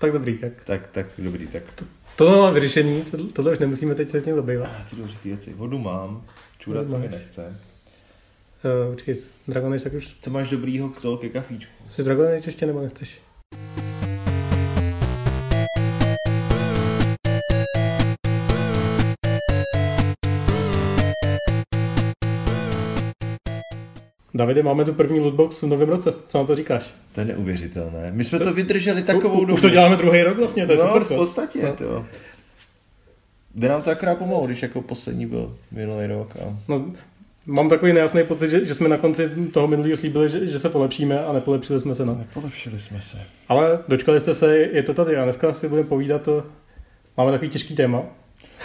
Tak dobrý, tak. Tak, tak dobrý, tak. To, tohle mám vyřešení, to, tohle už nemusíme teď se s tím zabývat. A ty důležité věci. Vodu mám, čůrat se mi nechce. Uh, počkej, Dragon Age, tak už... Co máš dobrýho co ke kafíčku? Jsi Dragon Age ještě nebo nechceš? Davide, máme tu první lootbox v novém roce. Co na to říkáš? To je neuvěřitelné. My jsme to vydrželi takovou dobu. Už to děláme druhý rok vlastně, to je no, super. v podstatě, no. to. Jde nám to akorát pomalu, když jako poslední byl minulý rok. A... No, mám takový nejasný pocit, že, že jsme na konci toho minulého slíbili, že, že se polepšíme a nepolepšili jsme se. No. Nepolepšili jsme se. Ale dočkali jste se, je to tady a dneska si budeme povídat, to, máme takový těžký téma.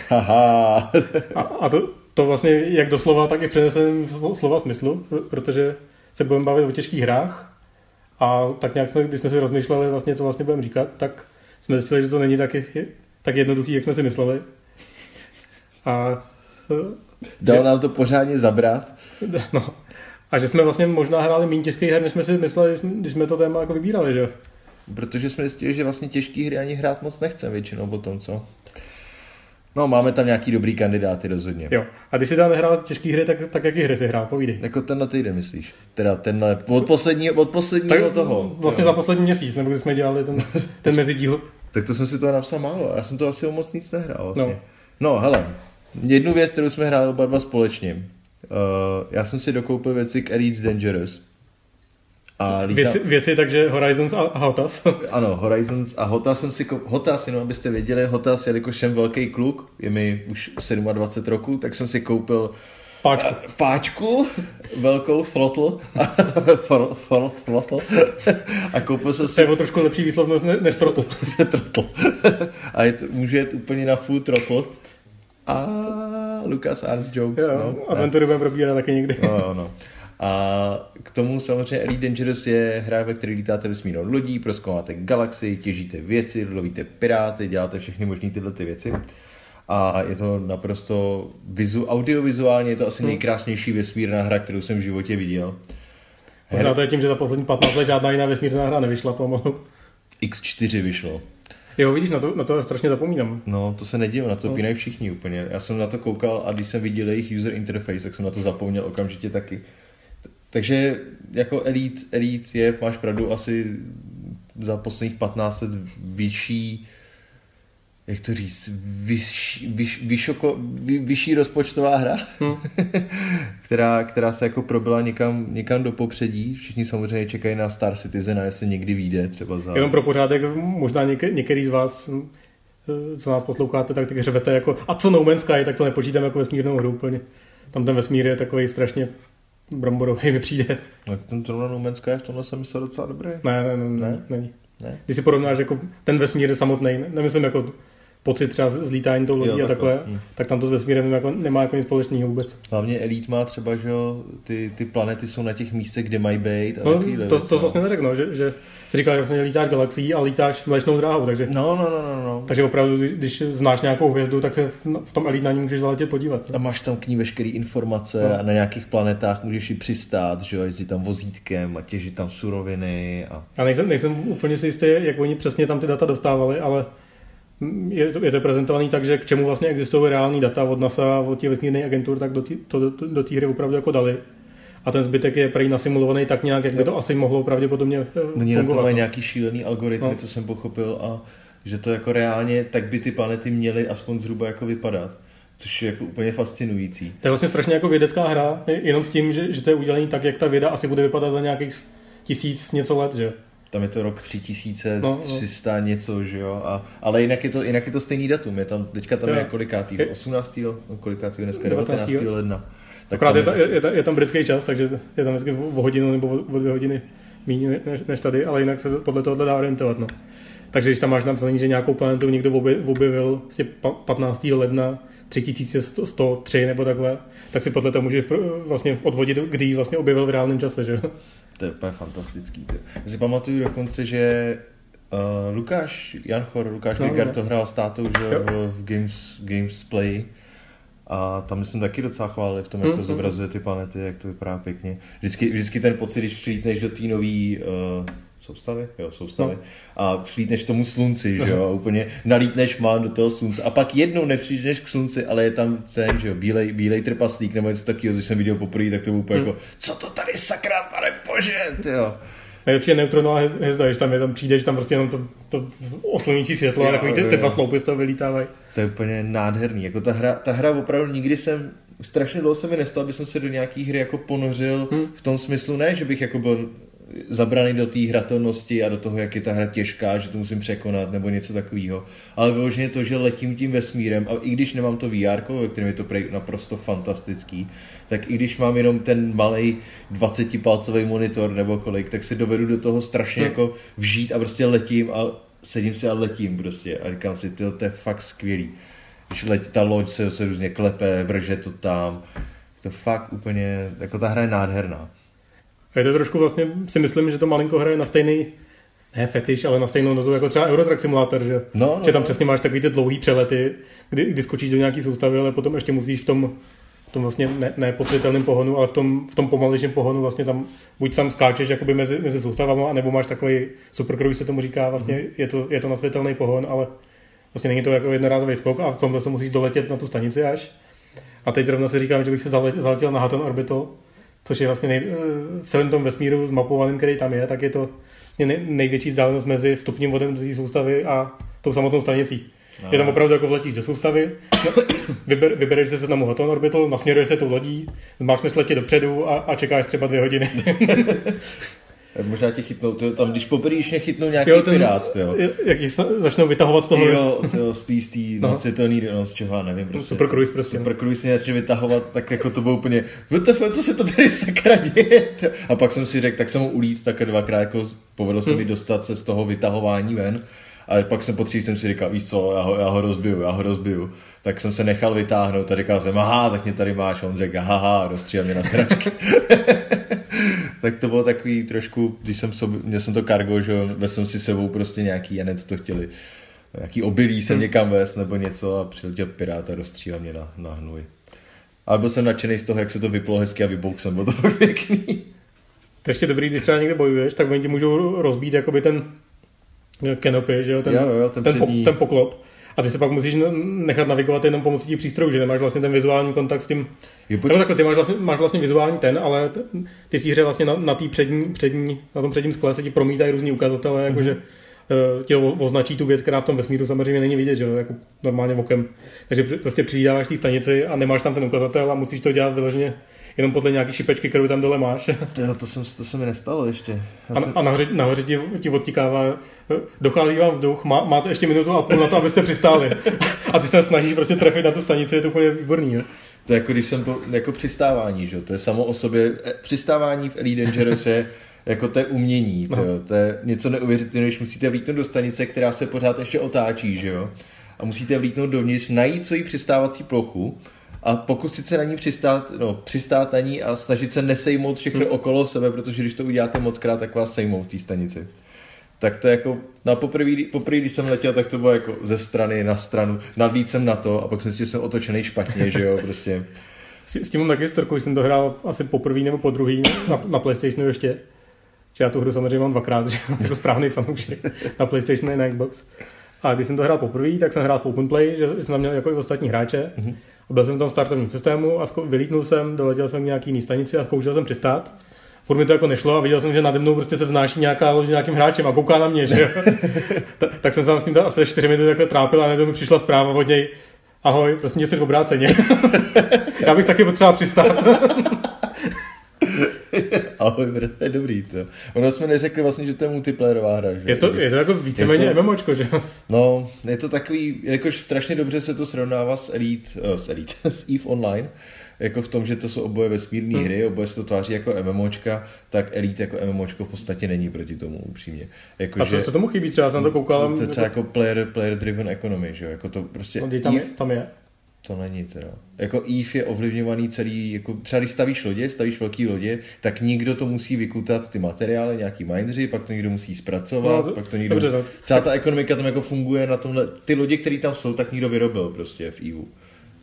Haha. a, a to, to vlastně jak doslova, tak i přenesem slova smyslu, protože se budeme bavit o těžkých hrách a tak nějak jsme, když jsme si rozmýšleli vlastně, co vlastně budeme říkat, tak jsme zjistili, že to není tak, tak jednoduchý, jak jsme si mysleli. A, Dal že, nám to pořádně zabrat. No. A že jsme vlastně možná hráli méně těžkých her, než jsme si mysleli, když jsme to téma jako vybírali, že Protože jsme zjistili, že vlastně těžké hry ani hrát moc nechceme většinou potom, co? No, máme tam nějaký dobrý kandidáty rozhodně. Jo. A když jsi tam nehrál těžké hry, tak, tak jaký hry jsi hrál? Povídej. Jako tenhle týden, myslíš? Teda tenhle, od, poslední, od posledního tak, toho. Vlastně jo. za poslední měsíc, nebo když jsme dělali ten, ten mezidíl. tak to jsem si to napsal málo, já jsem to asi o moc nic nehrál vlastně. No, no hele, jednu věc, kterou jsme hráli oba dva společně. Uh, já jsem si dokoupil věci k Elite Dangerous. A líta... věci, věci, takže Horizons a Hotas. ano, Horizons a Hotas jsem si... Hotas, jenom abyste věděli, Hotas, jelikož jsem velký kluk, je mi už 27 roků, tak jsem si koupil Páčku. A, páčku, velkou throttle, throttle, a koupil jsem si... To je o trošku lepší výslovnost než throttle. throttle. a je to, může jet úplně na full throttle. A Lucas Arts Jokes. Jo, no, aventury budeme probírat taky někdy. No, no. A k tomu samozřejmě Elite Dangerous je hra, ve které lítáte vesmírnou lodí, proskoumáte galaxii, těžíte věci, lovíte piráty, děláte všechny možné tyhle ty věci. A je to naprosto vizu, audiovizuálně je to asi hmm. nejkrásnější vesmírná hra, kterou jsem v životě viděl. Možná to je tím, že za poslední 15 let žádná jiná vesmírná hra nevyšla pomalu. X4 vyšlo. Jo, vidíš, na to, na to strašně zapomínám. No, to se nedívám, na to no. pínají všichni úplně. Já jsem na to koukal a když jsem viděl jejich user interface, tak jsem na to zapomněl okamžitě taky. Takže jako Elite, Elite je, máš pravdu, asi za posledních 15 let vyšší jak to říct, vyš, vyš, vyšoko, vy, vyšší rozpočtová hra, hmm. která, která se jako probila někam, někam do popředí. Všichni samozřejmě čekají na Star Citizen a jestli někdy vyjde třeba za... Jenom pro pořádek, možná něk, některý z vás co nás posloucháte, tak, tak řvete jako a co No Man's Sky, tak to nepočítám jako vesmírnou hru úplně. Tam ten vesmír je takový strašně bramborový mi přijde. No, ten zrovna Man's Sky v tomhle jsem myslel docela dobrý. Ne, ne, ne, ne, není. Ne? Když si porovnáš jako ten vesmír samotný, nemyslím jako pocit třeba z lítání tou lodí jo, a takhle, hmm. tak tam to s vesmírem jako, nemá jako nic společného vůbec. Hlavně Elite má třeba, že jo, ty, ty planety jsou na těch místech, kde mají být. A no, to, to, to vlastně neřeknu, no, že, že si říká, že vlastně lítáš galaxií a lítáš mlečnou dráhou, takže, no, no, no, no, no. takže opravdu, když znáš nějakou hvězdu, tak se v tom Elite na ní můžeš zaletět podívat. No. A máš tam k ní veškeré informace no. a na nějakých planetách můžeš i přistát, že jo, jezdit tam vozítkem a těžit tam suroviny. A, a nejsem, nejsem úplně si jistý, jak oni přesně tam ty data dostávali, ale je to, je to prezentovaný tak, že k čemu vlastně existují reální data od NASA od těch vesmírných agentur, tak do té do, do, hry opravdu jako dali. A ten zbytek je prý nasimulovaný tak nějak, jak by to asi mohlo pravděpodobně eh, Není na to nějaký šílený algoritmy, no. co jsem pochopil, a že to jako reálně, tak by ty planety měly aspoň zhruba jako vypadat. Což je jako úplně fascinující. To je vlastně strašně jako vědecká hra, jenom s tím, že, že to je udělané tak, jak ta věda asi bude vypadat za nějakých tisíc něco let, že? Tam je to rok 3300 no, no. něco, že jo, a, ale jinak je, to, jinak je to stejný datum, je tam, teďka tam jo. je kolikátý, 18. No, kolikátý, dneska 19. 19. ledna. Tak Akorát je, ta, je, je, je, tam britský čas, takže je tam vždycky o hodinu nebo o dvě hodiny méně než, než, tady, ale jinak se podle toho dá orientovat. No. Takže když tam máš napsaný, že nějakou planetu někdo objevil vlastně 15. ledna 3103 nebo takhle, tak si podle toho můžeš vlastně odvodit, kdy ji vlastně objevil v reálném čase, že To je úplně fantastický. Já si pamatuju dokonce, že uh, Lukáš Janchor, Lukáš no, Vigar no. to hrál s tátou že, v Games, Games Play a tam myslím taky docela chválili v tom, jak to mm, zobrazuje ty planety, jak to vypadá pěkně. Vždycky, vždycky ten pocit, když přijíteš do té nový uh, soustavy, jo, soustavy. No. A přilítneš k tomu slunci, že jo, a úplně nalítneš má do toho slunce. A pak jednou nepřijdeš k slunci, ale je tam ten, že jo, bílej, bílej trpaslík nebo něco takového, když jsem viděl poprvé, tak to bylo úplně hmm. jako, co to tady sakra, pane bože, jo. Nejlepší je neutronová hvězda, když tam, je, tam přijdeš, tam prostě jenom to, to oslonící světlo jo, a takový ty, ty dva sloupy z toho vylítávají. To je úplně nádherný. Jako ta hra, ta hra opravdu nikdy jsem strašně dlouho se mi nestalo, aby jsem se do nějaký hry jako ponořil hmm. v tom smyslu, ne, že bych jako byl zabraný do té hratelnosti a do toho, jak je ta hra těžká, že to musím překonat nebo něco takového. Ale vyloženě to, že letím tím vesmírem a i když nemám to VR, ve kterém je to naprosto fantastický, tak i když mám jenom ten malý 20-palcový monitor nebo kolik, tak se dovedu do toho strašně hmm. jako vžít a prostě letím a sedím si a letím prostě a říkám si, to je fakt skvělý. Když letí ta loď se, se různě klepe, vrže to tam, to fakt úplně, jako ta hra je nádherná. A je to trošku vlastně, si myslím, že to malinko hraje na stejný ne fetiš, ale na stejnou notu jako třeba Eurotrack Simulator, že, no, no, že tam no. přesně máš takový ty dlouhý přelety, kdy, kdy skočíš do nějaký soustavy, ale potom ještě musíš v tom, v tom vlastně ne, ne pohonu, ale v tom, v tom pomalejším pohonu vlastně tam buď sám skáčeš jakoby mezi, mezi soustavama, nebo máš takový supercruise se tomu říká, vlastně mm. je, to, je to nasvětelný pohon, ale vlastně není to jako jednorázový skok a v tomhle to musíš doletět na tu stanici až. A teď zrovna si říkám, že bych se zaletěl na Hutton Orbital, což je vlastně nej, eh, v celém tom vesmíru zmapovaném, který tam je, tak je to vlastně nej, největší vzdálenost mezi vstupním vodem té soustavy a tou samotnou stanicí. No. Je tam opravdu jako vletíš do soustavy, vyber, vybereš se tam Houghton Orbital, nasměruješ se tou lodí, zmáčkneš letě dopředu a, a čekáš třeba dvě hodiny. Možná tě chytnou, to, tam když poprvé mě chytnou nějaký jo, ten, pirát, jo. Jak jich začnou vytahovat z toho. Jo, to, z té z tý no. světelný, no, z čeho, nevím. Prostě. Super cruise prostě. Super cruise mě vytahovat, tak jako to bylo úplně, WTF, co se to tady sakra děje? A pak jsem si řekl, tak jsem mu ulít tak dvakrát, jako povedlo se hmm. mi dostat se z toho vytahování ven. A pak jsem po jsem si říkal, víš co, já ho, já ho rozbiju, já ho rozbiju. Tak jsem se nechal vytáhnout a říkal jsem, aha, tak mě tady máš. A on řekl, haha, rozstřílel mě na stračky. tak to bylo takový trošku, když jsem sobě, měl jsem to kargo, že vezl jsem si sebou prostě nějaký jenec, to chtěli nějaký obilí jsem hmm. někam vést nebo něco a přiletěl pirát a rozstřílel mě na, na hnůj. Ale byl jsem nadšený z toho, jak se to vyplo hezky a vybouk jsem, bylo to pěkný. To ještě dobrý, když třeba někde bojuješ, tak oni ti můžou rozbít jakoby ten canopy, že jo, ten, jo, jo, ten, ten, přední... po, ten poklop. A ty se pak musíš nechat navigovat jenom pomocí těch přístrojů, že nemáš vlastně ten vizuální kontakt s tím. Jo, takhle, ty máš vlastně, máš vlastně vizuální ten, ale ty si hře vlastně na, na, tý přední, přední, na tom předním skle se ti promítají různý ukazatele, mm-hmm. jakože uh, ti označí tu věc, která v tom vesmíru samozřejmě není vidět, že jako normálně okem. Takže prostě přidáváš té stanici a nemáš tam ten ukazatel a musíš to dělat vyloženě jenom podle nějaké šipečky, kterou tam dole máš. To, to, jsem, to se mi nestalo ještě. Já a, jsem... a nahoře, nahoře ti, ti odtikává, dochází vám vzduch, má, máte ještě minutu a půl na to, abyste přistáli. a ty se snažíš prostě trefit na tu stanici, je to úplně výborný. Ne? To je jako když jsem to, jako přistávání, že? to je samo o sobě, e, přistávání v Elite Dangerous je jako to je umění, to, jo? to je něco neuvěřitelného, když musíte vlítnout do stanice, která se pořád ještě otáčí, že jo? A musíte vlítnout dovnitř, najít svoji přistávací plochu, a pokusit se na ní přistát, no, přistát na ní a snažit se nesejmout všechno hmm. okolo sebe, protože když to uděláte moc krát, tak vás sejmou v té stanici. Tak to je jako, na poprvé, poprvé, když jsem letěl, tak to bylo jako ze strany na stranu, nadlít jsem na to a pak jsem si jsem otočený špatně, že jo, prostě. S, s tím mám taky storku, jsem to hrál asi poprvé nebo po druhý na, na PlayStationu ještě. Že já tu hru samozřejmě mám dvakrát, že jako správný fanoušek na PlayStationu i na Xbox. A když jsem to hrál poprvé, tak jsem hrál v Open Play, že jsem tam měl jako i ostatní hráče. Mm-hmm. Byl jsem v tom startovním systému a zko- vylítnul jsem, doletěl jsem k nějaký jiný stanici a zkoušel jsem přistát. Furt mi to jako nešlo a viděl jsem, že nade mnou prostě se vznáší nějaká loď nějakým hráčem a kouká na mě, že jo. Ta, tak jsem se s tím asi 4 minuty takhle trápil a najednou mi přišla zpráva od něj, ahoj, prostě mě jsi v obráceně. Já bych taky potřeboval přistát. Ahoj, to je dobrý to. Ono jsme neřekli vlastně, že to je multiplayerová hra. Že? Je, to, je to jako víceméně to, MMOčko, že No, je to takový, jakož strašně dobře se to srovnává s Elite, uh, s Elite, s EVE Online, jako v tom, že to jsou oboje vesmírné hmm. hry, oboje se to tváří jako MMOčka, tak Elite jako MMOčko v podstatě není proti tomu upřímně. Jako, A co že, se tomu chybí? Třeba jsem to koukal. To je třeba jako player, player driven economy, že jo? Jako to prostě... No, tam, je, tam je. To není teda. Jako EVE je ovlivňovaný celý, jako třeba když stavíš lodě, stavíš velký lodě, tak nikdo to musí vykutat ty materiály, nějaký mindři, pak to někdo musí zpracovat, no, pak to někdo... Dobře, tak. Celá ta ekonomika tam jako funguje na tomhle, ty lodě, které tam jsou, tak někdo vyrobil prostě v EVE.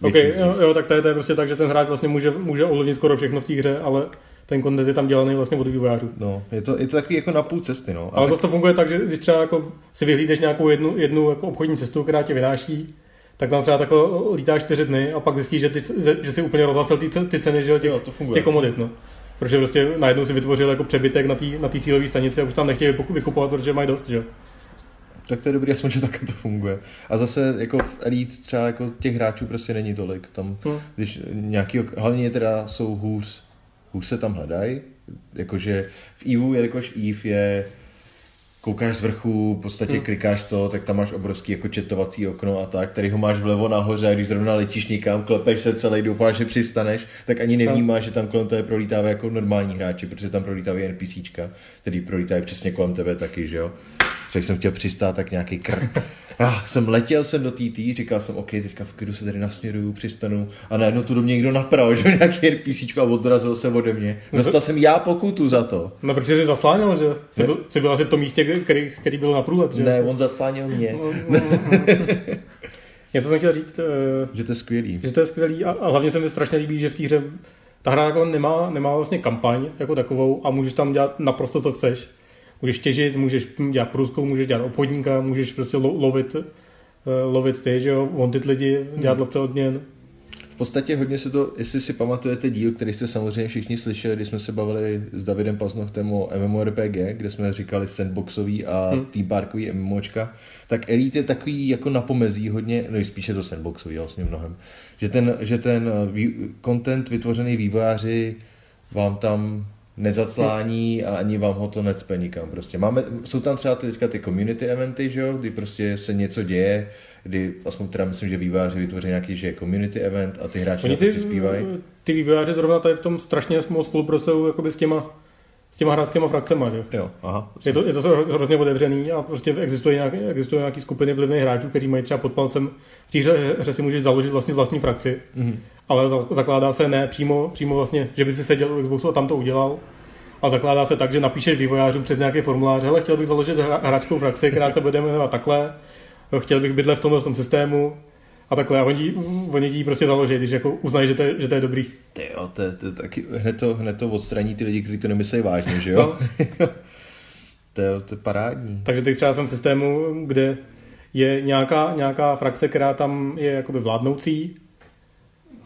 Ok, jo, jo, tak to je, to je prostě tak, že ten hráč vlastně může, může ovlivnit skoro všechno v té hře, ale ten content je tam dělaný vlastně od vývojářů. No, je to, je to takový jako na půl cesty, no. A Ale tak, zase to funguje tak, že když třeba jako si vyhlídeš nějakou jednu, jednu jako obchodní cestu, která tě vynáší, tak tam třeba takhle lítáš čtyři dny a pak zjistíš, že, ty, že si úplně rozhasil ty, ty ceny že, těch, Jo, to funguje. těch komodit. No. Protože prostě najednou si vytvořil jako přebytek na té na tý cílové stanici a už tam nechtějí vyku- vykupovat, protože mají dost. Že? jo. tak to je dobrý, aspoň, že takhle to funguje. A zase jako v Elite třeba jako těch hráčů prostě není tolik. Tam, Hm. když nějaký, hlavně teda jsou hůř, hůř se tam hledají. Jakože v EVE, jelikož EVE je koukáš z vrchu, v podstatě Hmm. klikáš to, tak tam máš obrovský jako četovací okno a tak, který ho máš vlevo nahoře a když zrovna letíš někam, klepeš se celý, doufáš, že přistaneš, tak ani nevnímáš, že tam kolem tebe prolítávají jako normální hráči, protože tam prolítávají NPCčka, který prolítají přesně kolem tebe taky, že jo. Třeba jsem chtěl přistát, tak nějaký kr. Ah, jsem letěl jsem do TT, říkal jsem, OK, teďka v klidu se tady nasměruju, přistanu a najednou tu do mě někdo napravo, že nějaký NPCčko a odrazil se ode mě. Dostal jsem já pokutu za to. No, protože jsi zasláněl, že jsi byl, jsi byl asi v tom místě, který, který byl na průlet. Že? Ne, on zasánil mě. Něco jsem chtěl říct, eh, Že to je skvělý. že to je skvělý a, a hlavně se mi strašně líbí, že v té hře ta hra jako nemá, nemá vlastně kampaň jako takovou a můžeš tam dělat naprosto co chceš. Můžeš těžit, můžeš dělat průzkum, můžeš dělat obchodníka, můžeš prostě lo, lovit, eh, lovit ty, že jo, wanted lidi, dělat lovce odměn. V podstatě hodně se to, jestli si pamatujete díl, který jste samozřejmě všichni slyšeli, když jsme se bavili s Davidem Paznochtem o MMORPG, kde jsme říkali sandboxový a Hmm. team parkový MMOčka, tak Elite je takový jako na pomezí hodně, no i spíše to sandboxový vlastně mnohem, že ten, že ten eh, content vytvořený vývojáři vám tam nezaclání a ani vám ho to necpe nikam. Prostě máme, jsou tam třeba teďka ty community eventy, že jo, kdy prostě se něco děje, kdy, aspoň teda myslím, že vývojáři vytvoří nějaký, že community event a ty hráči Oni na to ty, přispívají. ty vývojáři zrovna tady v tom strašně moc spolupracují jakoby s těma, s těma hráčskýma frakcema, že? jo. Jo, aha. Je to, je to hro- hrozně otevřený a prostě existuje nějaké, existuje nějaký skupiny vlivných hráčů, kteří mají třeba pod palcem v té hře, hře si můžeš založit vlastně vlastní frakci, Mhm. Ale za, zakládá se ne přímo, přímo vlastně, že by si seděl u Xboxu a tam to udělal, a zakládá se tak, že napíšeš vývojářům přes nějaký formulář, hele, chtěl bych založit hra, hráčkou frakci, která se bude jmenovat takhle, chtěl bych bydlet v tomhle tom systému a takhle. A oni, oni ti prostě založí, když jako uznají, že to je, že to je dobrý. Ty jo, to, je- to, taky, hned, to, hned to odstraní ty lidi, kteří to nemyslí vážně, že jo? to, je, to je parádní. Takže teď třeba jsem v systému, kde je nějaká, nějaká frakce, která tam je jakoby vládnoucí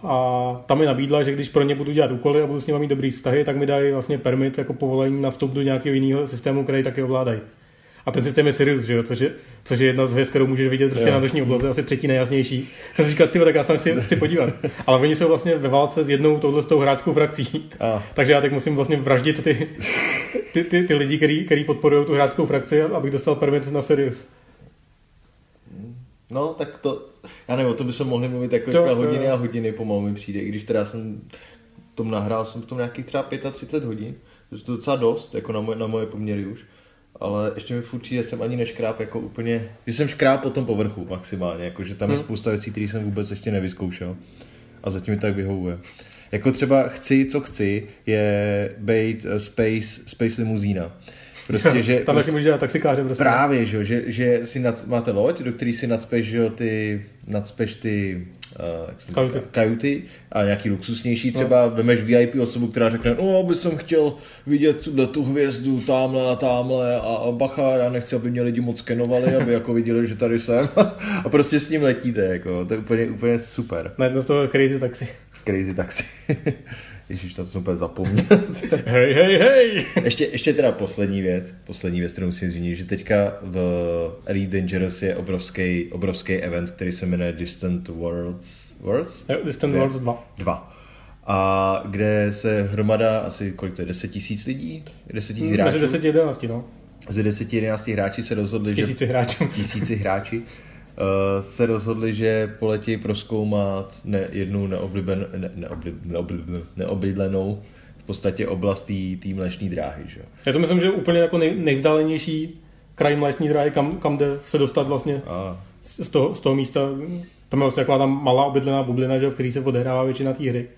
a tam mi nabídla, že když pro ně budu dělat úkoly a budu s nimi mít dobrý vztahy, tak mi dají vlastně permit jako povolení na vstup do nějakého jiného systému, který taky ovládají. A ten systém je Sirius, že jo? Což, je, což je jedna z hvězd, kterou můžeš vidět prostě Jo. na noční obloze, asi třetí nejjasnější. Jsem si říkal, ty, tak já se chci, chci podívat. Ale oni jsou vlastně ve válce s jednou touhle s tou hráčskou frakcí. A Takže já teď musím vlastně vraždit ty, ty, ty, ty lidi, který, který podporují tu hráčskou frakci, abych dostal permit na Sirius. No, tak to, já nevím, o tom bychom mohli mluvit jako To- to, to- hodiny a hodiny pomalu mi přijde, i když teda jsem tom nahrál jsem v tom nějakých třeba 35 hodin, což je to docela dost, jako na moje, na moje poměry už. Ale ještě mi furt přijde, že jsem ani neškráp jako úplně, že jsem škráp po tom povrchu maximálně, jako že tam je Hmm. spousta věcí, které jsem vůbec ještě nevyzkoušel. A zatím mi tak vyhovuje. Jako třeba chci, co chci, je být eh, space, space limuzína. Prostě, že Tam taky můžeš dělat taxikáře prostě. Právě, že, že, že si nad, máte loď, do který si nacpeš, že ty, nacpeš ty uh, Kajuty. kajuty a nějaký luxusnější třeba, no. vemeš VIP osobu, která řekne, no, aby jsem chtěl vidět tuhle tu hvězdu tamhle a tamhle a, a bacha, já nechci, aby mě lidi moc skenovali, aby jako viděli, že tady jsem a prostě s ním letíte, jako, to je úplně, úplně super. Najednou z toho crazy taxi. Crazy taxi. Ježíš, to jsem úplně zapomněl. Hej, hej, hej! Ještě, ještě teda poslední věc, poslední věc, kterou musím zmínit, že teďka v Elite Dangerous je obrovský, obrovský event, který se jmenuje Distant Worlds, Worlds? Jo, Distant Ne. Worlds 2. 2. A kde se hromada, asi kolik to je, 10 tisíc lidí? 10 tisíc hráčů? Mezi 10 a 11, no. Z 10 11 hráči se rozhodli, že Tisíci hráčů. tisíci hráči se rozhodli, že poletí proskoumat ne, jednu neobliben, ne, neoblib, neoblib, neobydlenou v podstatě oblast té mlečné dráhy. Že? Já to myslím, že úplně jako nej, nejvzdálenější kraj mléční dráhy, kam, kam jde se dostat vlastně A z toho, z toho místa. Tam je vlastně taková tam malá obydlená bublina, že, v který se odehrává většina té hry.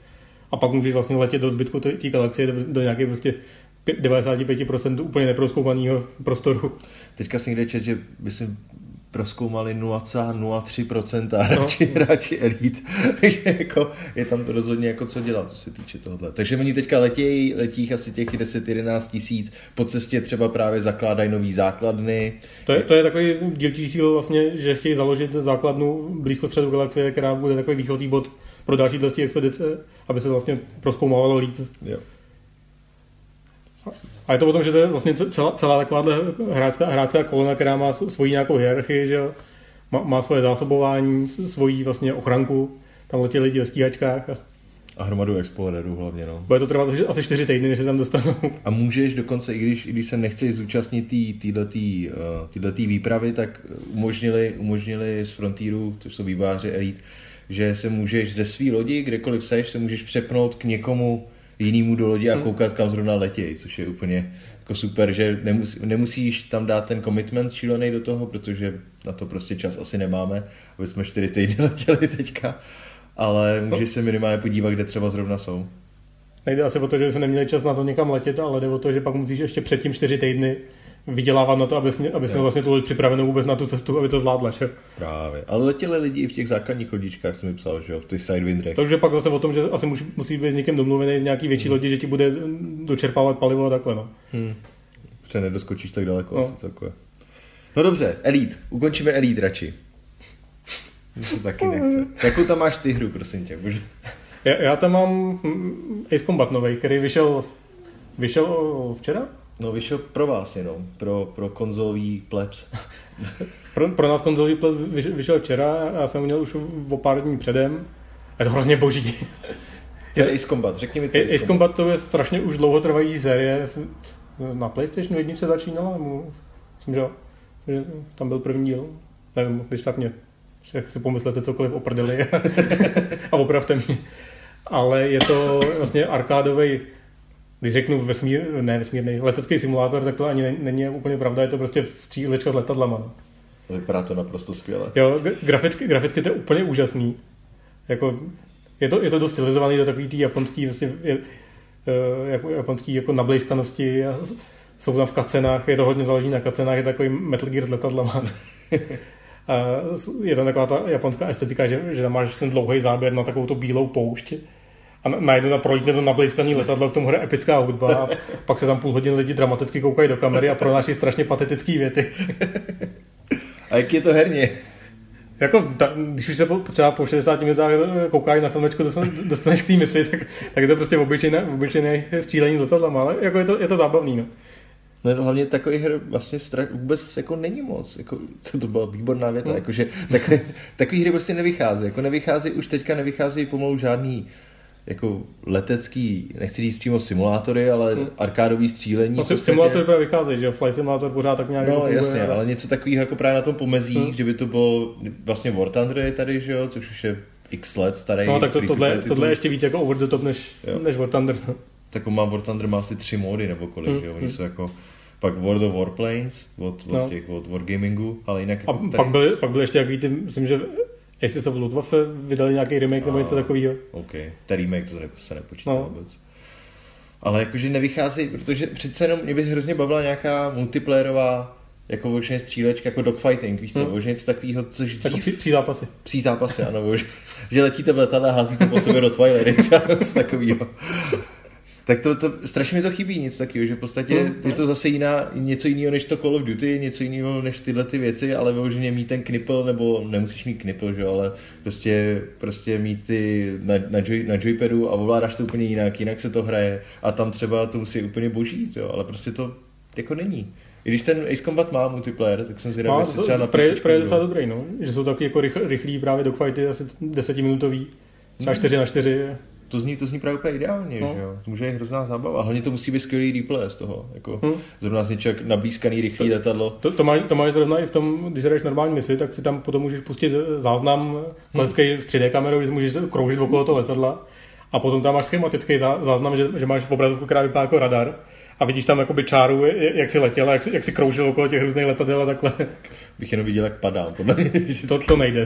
A pak můžeš vlastně letět do zbytku té galaxie, do, do nějaké prostě pě- 95% úplně neproskoumaného prostoru. teďka si někde čet, že myslím, proskoumali 0,03% hráči, no. hráči elit. Takže jako je tam to rozhodně jako co dělat, co se týče tohohle. Takže oni teďka letějí, letí asi těch 10-11 tisíc, po cestě třeba právě zakládají nový základny. To je, to je takový dílčí cíl vlastně, že chtějí založit základnu blízko středu galaxie, která bude takový výchozí bod pro další expedice, aby se vlastně proskoumávalo líp. Jo. A je to o tom, že to je vlastně celá, celá takováhle hráčská, hráčská kolona, která má svoji nějakou hierarchii, že má, má svoje zásobování, svoji vlastně ochranku, tam letí lidi ve stíhačkách. A... A hromadu exploderů hlavně, no. Bude to trvat asi čtyři týdny, než se tam dostanou. A můžeš dokonce, i když, i když se nechceš zúčastnit této uh, výpravy, tak umožnili, umožnili z Frontieru, což jsou výváři Elite, že se můžeš ze své lodi, kdekoliv seš, se můžeš přepnout k někomu jinému do lodi a hmm. koukat, kam zrovna letějí, což je úplně jako super, že nemus, nemusíš tam dát ten commitment šílený do toho, protože na to prostě čas asi nemáme, aby jsme čtyři týdny letěli teďka, ale můžeš se minimálně podívat, kde třeba zrovna jsou. Nejde asi o to, že jsme neměli čas na to někam letět, ale jde o to, že pak musíš ještě předtím čtyři týdny vydělávat na to, aby jsi, aby jsi měl vlastně tu připravenou vůbec na tu cestu, aby to zvládla, že? Právě. Ale letěli lidi i v těch základních lodičkách, jsem mi psal, že jo, v těch sidewindrech. Takže pak zase o tom, že asi musí, musí být s někým domluvený z nějaký větší hmm. lodi, že ti bude dočerpávat palivo a takhle, no. Hmm. Protože nedoskočíš tak daleko, no. asi takové. No dobře, Elite. Ukončíme Elite radši. Mně se taky nechce. Jakou tam máš ty hru, prosím tě? Bože. Já, já tam mám Ace Combat nový, který vyšel, vyšel včera? No vyšel pro vás jenom, pro, pro konzolový plebs. pro, pro nás konzolový plebs vyšel včera, já jsem měl už o pár dní předem. Je to hrozně boží. Co je Ace Combat? Řekni mi, co je Ace, Ace Combat. to je strašně už dlouhotrvající série. Na PlayStationu jednice začínala, myslím, že, že tam byl první díl. Nevím, když tak mě si pomyslete cokoliv o prdeli a opravte mě. Ale je to vlastně arkádový když řeknu vesmír, ne vesmírný, letecký simulátor, tak to ani není úplně pravda, je to prostě střílečka s letadlama. No. Vypadá to naprosto skvěle. Jo, graficky, graficky to je úplně úžasný. Jako, je, to, je to dost stylizovaný do takový tý japonský, vlastně, je, uh, japonský jako nablejskanosti a jsou tam v kacenách, je to hodně záleží na kacenách, je takový Metal Gear s letadlama. a je tam taková ta japonská estetika, že, že tam máš ten dlouhý záběr na takovou tu bílou poušť a najednou na projítne to nablízkaný letadlo, k tomu hraje epická hudba a pak se tam půl hodiny lidi dramaticky koukají do kamery a pronáší strašně patetické věty. A jak je to herně? Jako, ta, když už se po, třeba po 60 minutách koukáš na filmečku, dostaneš k té misi, tak, tak je to prostě obyčejné, obyčejné střílení letadlama, ale jako je to, je to zábavný. No. No, hlavně takový her vlastně strach vůbec jako není moc. Jako, to, to byla výborná věta. No. Jakože, takový, takový hry prostě nevychází. Jako nevychází, už teďka nevychází pomalu žádný jako letecký, nechci říct přímo simulátory, ale hmm. arkádový střílení. No, podstatě... simulátory právě vycházejí, že Flight Simulator pořád tak nějak No jako jasně, ale... ale něco takového jako právě na tom pomezí, hmm. že by to bylo vlastně War Thunder je tady, že jo, což už je x let starý. No tak to, tohle, tohle je ještě víc jako over the top než, než War Thunder. No. Tak on má War Thunder má asi tři módy nebo kolik, hmm. že jo, oni hmm. jsou jako pak World of Warplanes od, od, no. těch, od Wargamingu, ale jinak... A jako pak, byly, pak byly ještě jaký ty, myslím, že Jestli se v Luftwaffe vydali nějaký remake nebo něco takového. OK, ten remake to se nepočítá no. vůbec. Ale jakože nevychází, protože přece jenom mě by hrozně bavila nějaká multiplayerová jako možná střílečka, jako dogfighting, víš co, hmm. něco takového, což dřív... Jako pří, pří zápasy. Pří zápasy, ano, bož, že letíte v letadle a házíte po sobě do Twilight, něco takového tak to, to strašně mi to chybí nic takového, že v podstatě hmm. je to zase jiná, něco jiného než to Call of Duty, něco jiného než tyhle ty věci, ale vyloženě mít ten knipl, nebo nemusíš mít knipl, že ale prostě, prostě mít ty na, na, joy, na joypadu a ovládáš to úplně jinak, jinak se to hraje a tam třeba to musí úplně boží, jo, ale prostě to jako není. I když ten Ace Combat má multiplayer, tak jsem zvědavý, jestli třeba na pre, pre je docela dobrý, no. Že jsou taky jako rychlý právě dogfighty, asi desetiminutový, třeba 4 hmm. na 4 to zní, to zní právě úplně ideálně, no. že jo? To může být hrozná zábava. Hlavně to musí být skvělý replay z toho. Jako, hmm. Zrovna z něčeho nablízkaný rychlý to, letadlo. To, to, máš, to máš zrovna i v tom, když jdeš normální misi, tak si tam potom můžeš pustit záznam klasický hmm. s 3D kamerou, že můžeš kroužit okolo toho letadla. A potom tam máš schematický záznam, že, že máš v obrazovku, která vypadá jako radar a vidíš tam jakoby čáru, jak si letěl, jak si, jak si kroužil okolo těch různých letadel a takhle. Bych jenom viděl, jak padá. to, to nejde.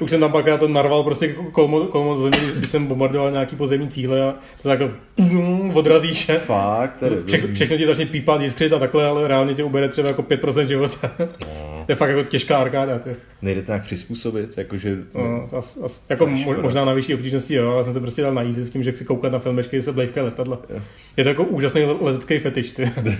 Už jsem tam pak já to narval prostě kolmo, kolmo země, když jsem bombardoval nějaký pozemní cíle a to tak pum, odrazíš. Fakt? Vše, všechno ti začne pípat, jiskřit a takhle, ale reálně tě ubere třeba jako 5% života. No. To je fakt jako těžká arkáda. Ty. Nejde to nějak přizpůsobit, jakože... No, as, as, jako To je mo, škoda. možná na vyšší obtížnosti, jo, ale jsem se prostě dal na easy s tím, že chci koukat na filmečky, kde se blejskají letadla. Jo. Je to jako úžasný le- letecký fetiš, ty.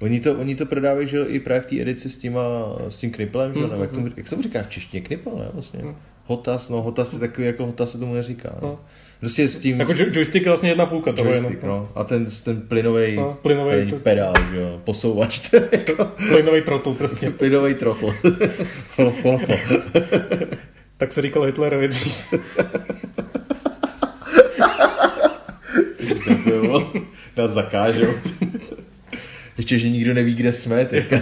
Oni to, oni to prodávají, že jo, i právě v té edici s, těma, s tím kniplem, že jo, Mm, nebo jak, mm, tomu, jak se tomu říká v češtině, knipel, ne, vlastně. Mm. Hotas, no, hotas je takový, jako hotas se tomu neříká. No. No. Prostě s tím Jako jo- joystick je vlastně jedna půlka toho jenom. joystick, no. A ten, ten plynový No, plynovej to- pedál, jo, posouvač, jako Plynový trotl prostě. plynový trotl. Tak se říkal Hitlerovi dřív. Nás zakážou. Ještě, že nikdo neví, kde jsme teďka.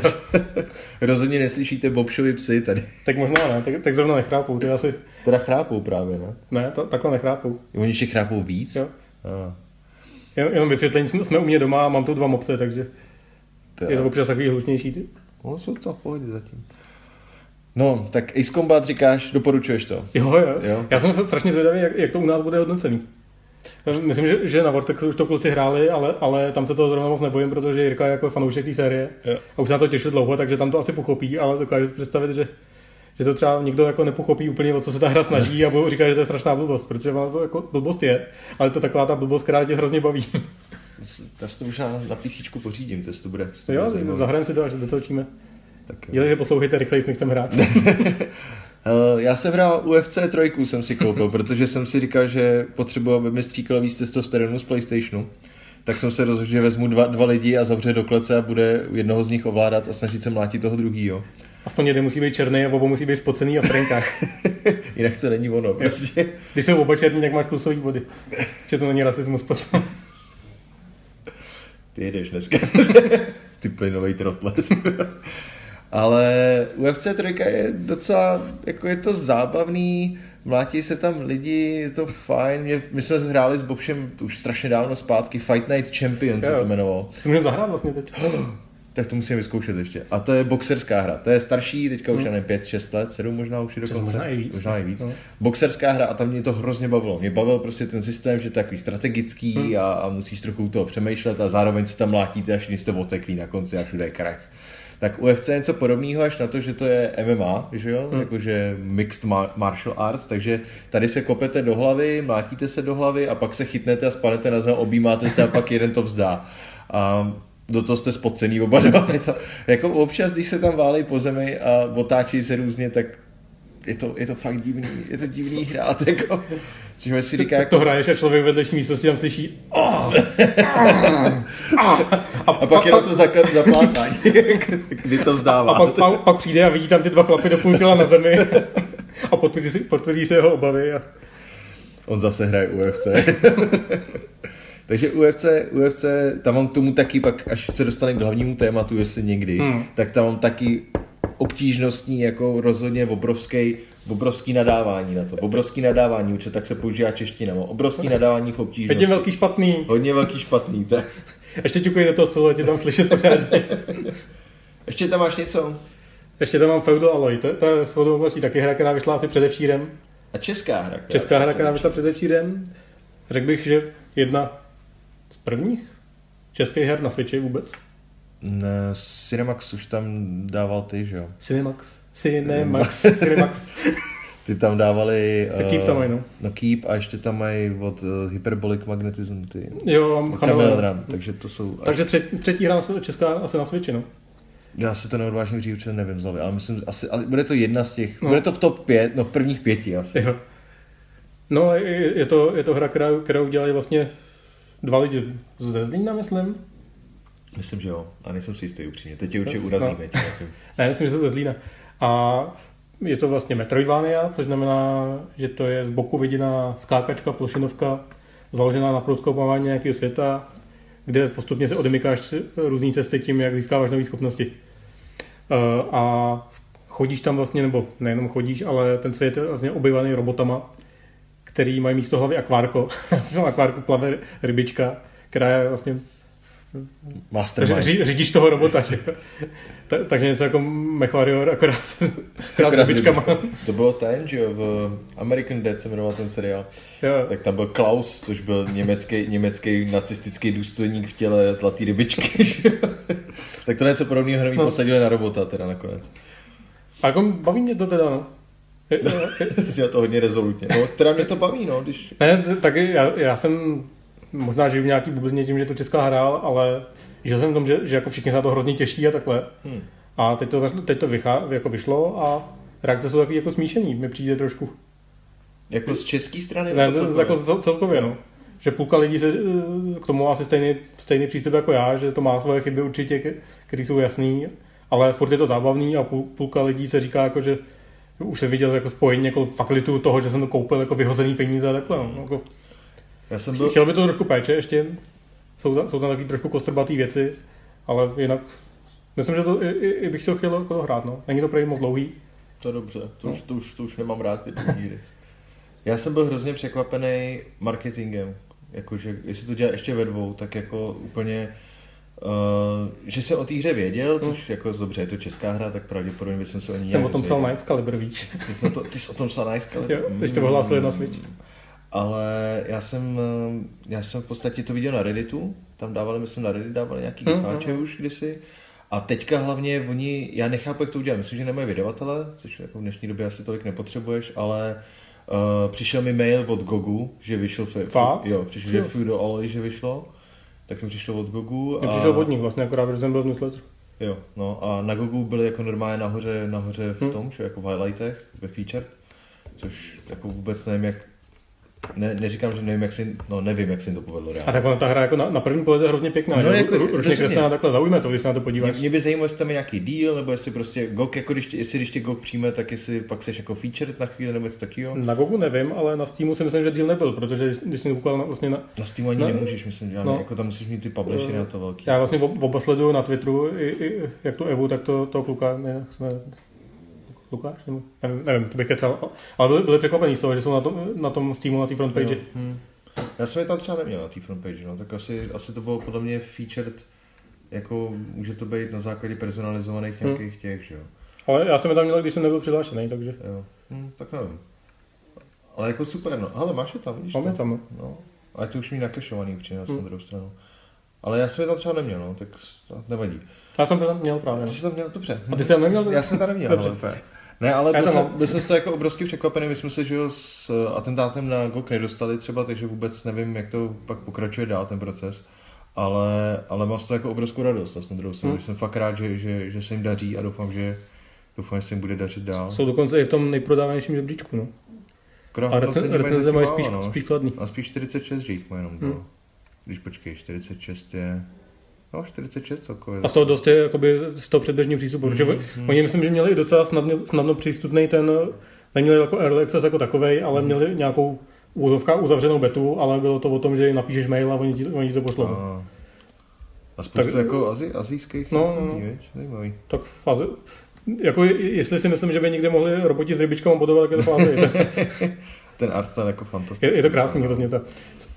Rozhodně neslyšíte Bobšovi psy tady. Tak možná ne, tak, tak zrovna nechrápou, ty asi, Teda chrápou právě, ne? ne, ta, takhle nechrápou. Oni ještě chrápou víc? Jo. A, Jen, jenom vysvětlení, jsme u mě doma a mám tu dva mopse, takže to je to občas takový hlučnější. Ty. No, jsou v pohodě zatím. No, tak Ace Combat říkáš, doporučuješ to? Jo, jo, Jo. jo. Já jsem strašně zvědavý, jak, jak to u nás bude hodnocený. Myslím, že, že na Vortexu už to kluci hráli, ale, ale tam se toho zrovna moc nebojím, protože Jirka je jako fanoušek té série Jo. a už se na to těšil dlouho, takže tam to asi pochopí, ale dokážu si představit, že, že to třeba nikdo jako nepochopí úplně, o co se ta hra snaží a budou říkat, že to je strašná blbost, protože ona to jako blbost je, ale to je taková ta blbost, která tě hrozně baví. Já si to možná na PC pořídím, to, to bude, to jo, zahrajeme si to, až dotočíme. Tak jo. Dělejte, poslouchejte rychleji, než chceme hrát. Uh, já jsem hrál UFC 3, jsem si koupil, protože jsem si říkal, že potřebuji, aby mi stříkalo víc testosteronu z Playstationu. Tak jsem se rozhodl, že vezmu dva, dva lidi a zavře do klece a bude jednoho z nich ovládat a snažit se mlátit toho druhýho. Aspoň jeden musí být černý a oba musí být spocený a v trenkách. Jinak to není ono, prostě. Když jsou oba černý, tak máš plusový body. Že to není rasismus potom. Ty jedeš dneska. Ty plynový trotle. Ale UFC 3 je docela, jako je to zábavný, mlátí se tam lidi, je to fajn. Mě, my jsme hráli s Bobšem už strašně dávno zpátky, Fight Night Champion se to jmenovalo. Co můžeme zahrát vlastně teď? Tak to musím vyzkoušet ještě. A to je boxerská hra. To je starší, teďka už nevím, 5, 6 let, 7 možná už je dokonce. možná i víc. Možná i víc. No. Boxerská hra a tam mě to hrozně bavilo. Mě bavil prostě ten systém, že to je takový strategický Hmm. a, a, musíš trochu toho přemýšlet a zároveň si tam mlátíte, až jste oteklí na konci a všude je krev. Tak UFC je něco podobného až na to, že to je MMA, že jo, Hmm. jakože Mixed ma- Martial Arts, takže tady se kopete do hlavy, mlátíte se do hlavy a pak se chytnete a spadnete na zem, objímáte se a pak jeden to vzdá. A do toho jste spocený oba dva. Je to, jako občas, když se tam válej po zemi a otáčí se různě, tak je to, je to fakt divný, je to divný hrát, jako, že si říká, Tak jako, to hraješ a člověk vedlejší místnosti tam slyší oh, a pak jenom to zak- zaplácání, kdy to vzdává. a pak, pak, pak, přijde a vidí tam ty dva chlapy do půl těla na zemi a potvrdí si, potvrdí si jeho obavy. A... On zase hraje UFC. Takže UFC, UFC, tam mám k tomu taky pak, až se dostane k hlavnímu tématu, jestli někdy, Hmm. tak tam mám taky obtížnostní, jako rozhodně obrovský, obrovský nadávání na to. Obrovský nadávání, určitě tak se používá čeština. Mám obrovský nadávání v obtížnosti. Hodně velký špatný. Hodně velký špatný. Tak. Ještě ťukej do toho stolu, ať tě tam slyšet pořádně. Ještě tam máš něco? Ještě tam mám Feudal Alloy, to, to je shodou okolností taky hra, která vyšla asi předevčírem. A česká hra. která- Česká hra, která vyšla předevčírem. Řekl bych, že jedna z prvních českých her na Switchi vůbec. Ne, Cinemax už tam dával ty, že jo? Cinemax. Cinemax. Cinemax. Ty tam dávali... Tak Keep tam mají, no. No Keep a ještě tam mají od uh, Hyperbolic Magnetism ty. Jo. Run, takže to jsou... Takže třetí, třetí hra česká asi na Switchi, no. Já si to neodvážně říct, protože nevím z hlavy, ale myslím, asi, ale bude to jedna z těch, No. bude to v top 5, no v prvních pěti asi. Jo. No, je, je, to, je to hra, která, kterou dělají vlastně dva lidi ze Zlína, myslím. Myslím, že jo, a nejsem si jistý upřímně, teď tě určitě No. urazíme. No. Ne, myslím, že jsou ze Zlína. A je to vlastně Metroidvania, což znamená, že to je z boku viděná skákačka, plošinovka, založená na průzkoumávání nějakého světa, kde postupně se odemykáš různý cesty tím, jak získáváš nové schopnosti. Eh, A chodíš tam vlastně, nebo nejenom chodíš, ale ten svět je vlastně obyvaný robotama, který mají místo hlavy akvárko. v tom akvárku plave rybička, která je vlastně Mastermind. Ři, řídíš toho robota? Ta, takže něco jako MechWarrior, akorát, s- rybičkama. To bylo ten, že jo, v American Dead se jmenoval ten seriál. Jo. Tak tam byl Klaus, což byl německý, německý nacistický důstojník v těle zlatý rybičky. tak to něco podobného hned No. posadili na robota teda nakonec. A jako baví mě to teda, no. Jsi to hodně rezolutně. No, teda mě to baví, no, když... Ne, taky já, já jsem možná žiju v nějaký bublině tím, že to česká hra, ale žil jsem v tom, že, že jako všichni se na to hrozně těší a takhle. Hm. A teď to, zašlo- teď to vychá, jako vyšlo a reakce jsou takový jako smíšený, mi přijde trošku. Jako z české strany? Ne, celkově? jako cel- celkově, no. Že půlka lidí se eh, k tomu má asi stejný, stejný přístup jako já, že to má svoje chyby určitě, které jsou jasný, ale furt je to zábavný a půl, půlka lidí se říká jako, že už jsem viděl jako spojení jako fakt lituju toho, že jsem to koupil jako vyhozený peníze a takhle. No. Jako, Já jsem byl... Chtěl by to trošku péče ještě, jsou tam, jsou tam taky trošku kostrbatý věci, ale jinak myslím, že to i, i, bych to chtěl jako hrát, no. Není to prý moc dlouhý. To je dobře, to, No. už, to, už, to už nemám rád ty hry. Já jsem byl hrozně překvapený marketingem. Jakože, jestli to dělá ještě ve dvou, tak jako úplně... Uh, že jsem o té hře věděl, což jako dobře, je to česká hra, tak pravděpodobně bych jsem se o ní Hmm. Jsem o tom psal na. Excalibur, víš. Ty jsi, to, ty jsi o tom psal na Excalibur? Jo, když to vyhlásili na Switch. Ale já jsem, eh, já jsem v podstatě to viděl na Redditu, tam dávali, myslím, na Reddit dávali nějaký Hmm, gifáče už kdysi. A teďka hlavně oni, já nechápu, jak to udělali, myslím, že nemají vydavatele, což jako v dnešní době asi tolik nepotřebuješ, ale uh, přišel mi mail od Gogu, že vyšel, fe, Fakt? jo, přišel, že Food Olej, že vyšlo, tak mi přišlo od Gogu. Mě přišel od nich vlastně, akorát, že jsem byl v newsletteru. Jo, no a na Gogu byly jako normálně nahoře, nahoře v Hmm. tom, že jako v highlightech, ve feature, což jako vůbec nevím, jak, ne, neříkám, že nevím, jak si, no nevím, jak si to povedlo A reálně. tak ona, ta hra jako na, na první pohled je hrozně pěkná, No, že? jako, Ručně kreslená takhle zaujme to, když se na to Mě, podíváš. mě by zajímalo, jestli tam je nějaký deal, nebo jestli prostě GOG, jako když jestli když tě GOG přijme, tak jestli pak seš jako featured na chvíli, nebo něco takového. Na Gogu nevím, ale na Steamu si myslím, že deal nebyl, protože když jsem koukal na, vlastně na, Na Steamu ani No, nemůžeš, myslím, že no. jako tam musíš mít ty publishery na to velký. já vlastně ob- oba sleduju na Twitteru, i, i, jak tu Evu, tak to, to kluka, ne, jsme, Lukáš? Nebo, nevím, nevím, to bych kecal, ale byli, byli překvapení z toho, že jsou na tom, na tom Steamu, na té frontpage. Jo, hm. Já jsem je tam třeba neměl na té frontpage, no, tak asi, asi to bylo podle mě featured, jako může to být na základě personalizovaných Hm. nějakých těch, že jo. Ale já jsem je tam měl, když jsem nebyl přihlášený, takže jo. Hm, tak nevím. Ale jako super, no. Ale máš je tam, vidíš mám je tam. no. Ale to už mi nakešovaný upřímně na Hm. hmm. druhou stranu. Ale já jsem je tam třeba neměl, no, tak nevadí. Já jsem to tam měl právě. Ty No. jsi tam měl, dobře. A ty jsi tam neměl? Já jsem tam neměl, Dobře. ale. Ne, ale byl jsem, byl jsem z toho jako obrovsky překvapený. My jsme se, že jo, s eh, atentátem na GOK nedostali třeba, takže vůbec nevím, jak to pak pokračuje dál ten proces. Ale, ale mám z toho jako obrovskou radost, na druhou stranu, Hmm. jsem fakt rád, že, že, že se jim daří a doufám, že doufám, že se jim bude dařit dál. Jsou dokonce i v tom nejprodávanějším žebříčku, no. Akorát A recenze zatím mají spíš, no. spíš kladný. A spíš 46, že jich jenom Hmm. hmm. Když počkej, 46 je... No, 46 celkově. A z toho dost je jakoby z toho předběžního přístupu, protože Mhm, oni- myslím, že měli docela snadno, snadno přístupný ten, neměli jako early access jako takovej, ale měli nějakou úzovka uzavřenou betu, ale bylo to o tom, že napíšeš mail a oni ti, oni ti to pošlou. A, a spoustu Tak- jako azi, azijských No, recenzí, no. Tak fáze, jako je- jestli si myslím, že by někde mohli roboti s rybičkama bodovat, tak je to fáze. Ten art jako fantastický. Je, je to krásný hrozně. To.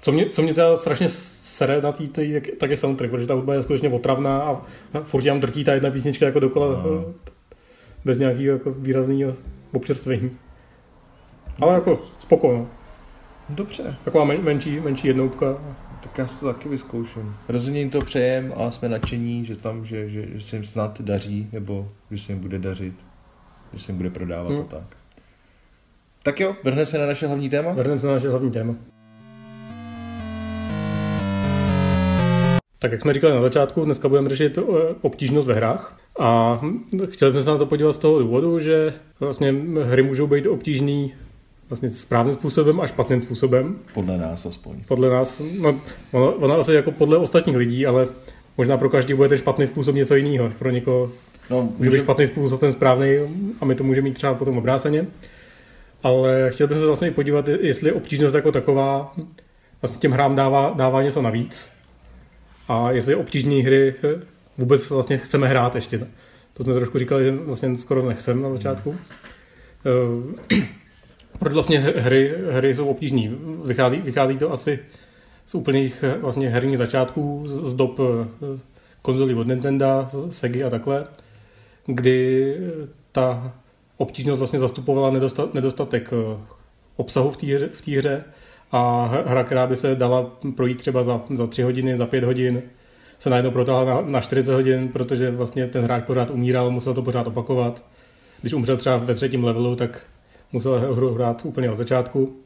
Co mě, co mě teda strašně sere na té, tý, jak- tak je soundtrack, protože ta hudba je skutečně otravná a, furt tam drtí ta jedna písnička jako dokola Aha. bez nějakého jako výrazného občerstvení. Ale jako spoko, no. Dobře, Taková men, menší, menší jednoubka. tak já si to taky vyzkouším. Rozhodně jim to přejem a jsme nadšení, že tam, že, že, že se jim snad daří, nebo že se jim bude dařit, že se jim bude prodávat Hmm. a tak. Tak jo, vrhne se na naše hlavní téma. Vrhneme se na naše hlavní téma. Tak jak jsme říkali na začátku, dneska budeme řešit eh, obtížnost ve hrách. A chtěli jsme se na to podívat z toho důvodu, že vlastně hry můžou být obtížný vlastně správným způsobem a špatným způsobem. Podle nás aspoň. Podle nás, no, ono, ono asi jako podle ostatních lidí, ale možná pro každý bude ten špatný způsob něco jiného. Pro někoho No, může být špatný způsob ten správný a my to můžeme mít třeba potom obráceně. Ale chtěl bych se vlastně podívat, jestli obtížnost jako taková vlastně těm hrám dává, dává něco navíc. A jestli obtížné hry eh, vůbec vlastně chceme hrát ještě. To jsme trošku říkali, že vlastně skoro nechcem na začátku. Eh, Proč vlastně hry, hry jsou obtížné? Vychází, vychází to asi z úplných eh, vlastně herních začátků, z dob konzolí od Nintendo, Sega a takhle, kdy ta obtížnost vlastně zastupovala nedostat, nedostatek obsahu v té hře, v té hře a hra, která by se dala projít třeba za, za 3 hodiny, za 5 hodin, se najednou protáhla na, na 40 hodin, protože vlastně ten hráč pořád umíral, musel to pořád opakovat. když umřel třeba ve třetím levelu, tak musel hru hrát úplně od začátku.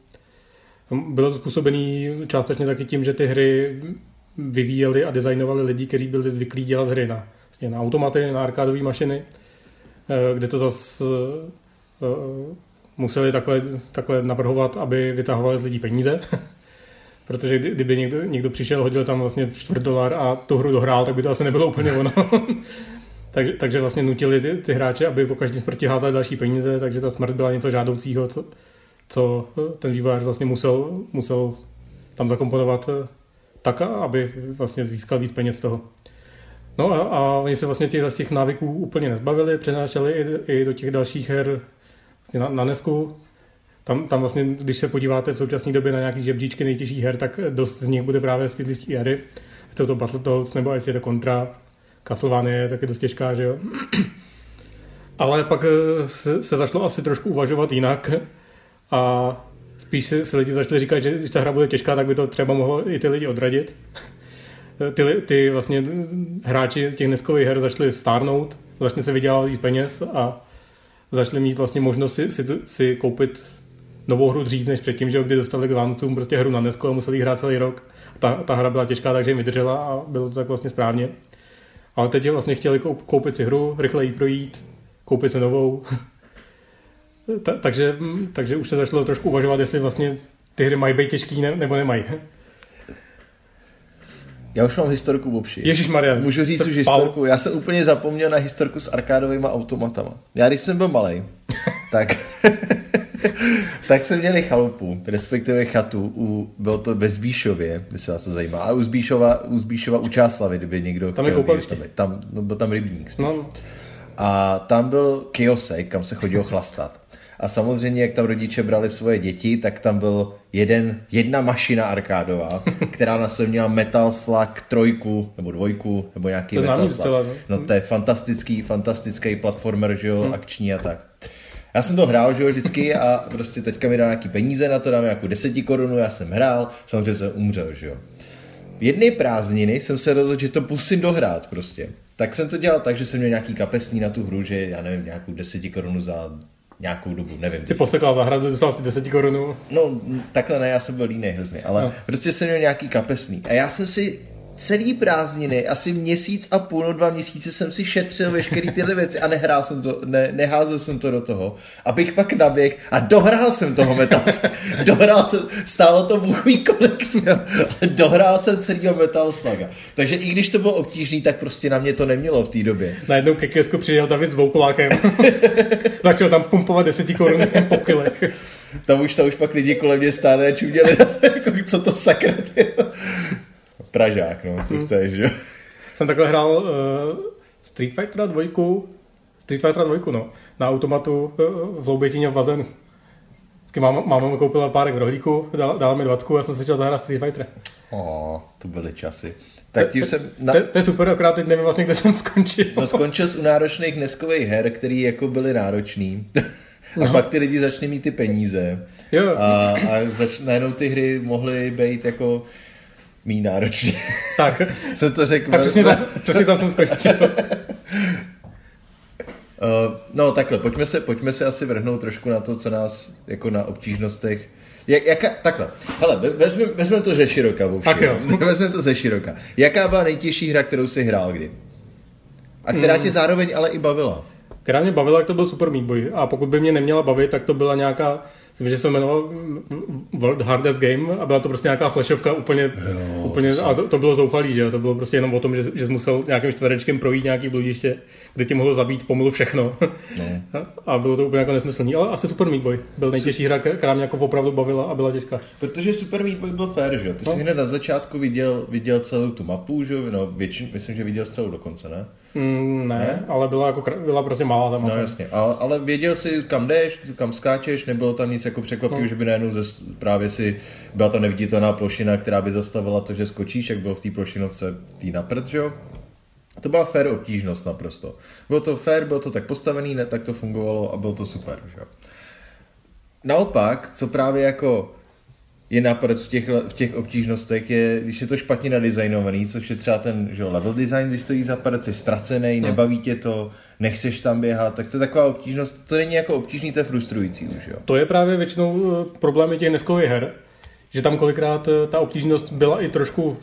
Bylo to způsobený částečně taky tím, že ty hry vyvíjeli a designovali lidi, kteří byli zvyklí dělat hry na, vlastně na automaty, na arkádové mašiny, eh, kde to zase eh, museli takhle, takhle navrhovat, aby vytahovali z lidí peníze. Protože kdyby někdo, někdo přišel, hodil tam vlastně čtvrt dolar a tu hru dohrál, tak by to asi nebylo úplně ono. tak, takže vlastně nutili ty, ty hráče, aby po každém smrti házeli další peníze, takže ta smrt byla něco žádoucího, co, co ten vývojář vlastně musel, musel tam zakomponovat eh, tak, aby vlastně získal víc peněz z toho. No a, a oni se vlastně těch, z těch návyků úplně nezbavili, přenášeli i, i do těch dalších her na, na Nesku. Tam, tam vlastně, když se podíváte v současné době na nějaký žebříčky nejtěžších her, tak dost z nich bude právě těch hry. Jsou to Battletoads nebo jestli je to Contra, Castlevania je taky dost těžká, že jo. Ale pak eh, se, se zašlo asi trošku uvažovat jinak a spíš si, si lidi začali říkat, že když ta hra bude těžká, tak by to třeba mohlo i ty lidi odradit. Ty, ty vlastně hráči těch neskových her začali stárnout, začali se vydělávat víc peněz a začali mít vlastně možnost si, si, si koupit novou hru dřív než předtím, že kdy dostali k Vánocům prostě hru na Nesko a museli hrát celý rok. Ta, ta hra byla těžká, takže jim vydržela a bylo to tak vlastně správně. Ale teď vlastně chtěli koupit si hru, rychle ji projít, koupit si novou. Ta, takže, takže už se začalo trošku uvažovat, jestli vlastně ty hry mají být těžký ne, nebo nemají. Já už mám historku Bobši. Ježíš Maria. Můžu říct už historku. Já jsem úplně zapomněl na historku s arkádovými automatama. Já když jsem byl malý, tak, tak jsme měli chalupu, respektive chatu, u, bylo to ve Zbíšově, by se vás to zajímá, a u Zbíšova, u Zbíšova u Čáslavy, kdyby někdo tam chtěl je tam, tam, no, byl tam rybník. No. A tam byl kiosek, kam se chodilo chlastat. A samozřejmě, jak tam rodiče brali svoje děti, tak tam byl jeden, jedna mašina arkádová, která na sobě měla Metal Slug trojku, nebo dvojku, nebo nějaký to Metal Slug. Celé, no? no to je fantastický, fantastický platformer, že jo, hmm. akční a tak. Já jsem to hrál, že jo, vždycky a prostě teďka mi dá nějaký peníze na to, dám nějakou korunu, já jsem hrál, samozřejmě jsem umřel, že jo. V jedné prázdniny jsem se rozhodl, že to musím dohrát prostě. Tak jsem to dělal tak, že jsem měl nějaký kapesní na tu hru, že já nevím, nějakou deseti korunu za nějakou dobu, nevím. Jsi posekal zahradu, dostal asi 10 korunů. No, takhle ne, já jsem byl línej hrozně, ale no. prostě jsem měl nějaký kapesný. A já jsem si celý prázdniny, asi měsíc a půl, no dva měsíce jsem si šetřil veškeré tyhle věci a nehrál jsem to, ne, neházel jsem to do toho, abych pak naběh a dohrál jsem toho Metal Dohrál jsem, stálo to buchví kolik, dohrál jsem celýho Metal Sluga. Takže i když to bylo obtížný, tak prostě na mě to nemělo v té době. Najednou ke Kesku přijel David s Voukolákem. Začal tam pumpovat deseti korun po kilech. Tam už, tam už pak lidi kolem mě stále a čuměli na to, jako, co to sakra, Pražák, no, co hmm. chceš, že Jsem takhle hrál uh, Street Fighter 2, Street Fighter 2, no, na automatu uh, v Loubětině v bazénu. Vždycky máma, máma mi koupila párek v rohlíku, dala, dala mi dvacku a jsem se chtěl zahrát Street Fighter. Oh, to byly časy. Tak tím jsem... Na... To, to, je super, akorát teď nevím vlastně, kde jsem skončil. No skončil u náročných neskových her, který jako byly náročný. No. A pak ty lidi začali mít ty peníze. Jo. A, a zač, najednou ty hry mohly být jako mý náročný. Tak. jsem to řekl. Tak přesně, tam, přesně tam jsem skončil. Uh, no takhle, pojďme se, pojďme se asi vrhnout trošku na to, co nás jako na obtížnostech jak, jaká, takhle, hele, vezmeme vezmem to ze široka. Tak jo. vezmeme to ze široka. Jaká byla nejtěžší hra, kterou jsi hrál kdy? A která hmm. tě zároveň ale i bavila? Která mě bavila, tak to byl Super Meat Boy. A pokud by mě neměla bavit, tak to byla nějaká Myslím, že se jmenoval World Hardest Game a byla to prostě nějaká flashovka úplně, jo, úplně to a to, to, bylo zoufalý, že jo? to bylo prostě jenom o tom, že, že jsi musel nějakým čtverečkem projít nějaký bludiště, kde ti mohlo zabít pomalu všechno. No. a bylo to úplně jako nesmyslný, ale asi Super Meat Boy byl nejtěžší hra, která mě jako opravdu bavila a byla těžká. Protože Super Meat Boy byl fair, že jo? Ty no. jsi hned na začátku viděl, viděl celou tu mapu, že jo? No, většin, myslím, že viděl celou dokonce, ne? Mm, ne, ne, ale byla, jako, byla prostě malá tam. No jasně, ale, ale věděl jsi, kam jdeš, kam skáčeš, nebylo tam nic jako překvapivého, no. že by najednou ze, právě si byla to neviditelná plošina, která by zastavila to, že skočíš, jak bylo v té plošinovce tý napřed, že jo? To byla fair obtížnost naprosto. Bylo to fair, bylo to tak postavený, ne, tak to fungovalo a bylo to super, že jo? Naopak, co právě jako je napad v těch, v těch obtížnostech, je, když je to špatně nadizajnovaný, což je třeba ten že level design, když stojí za pad, jsi ztracený, no. nebaví tě to, nechceš tam běhat, tak to je taková obtížnost, to není jako obtížný, to je frustrující už, jo. To je právě většinou eh, problémy těch neskových her, že tam kolikrát eh, ta obtížnost byla i trošku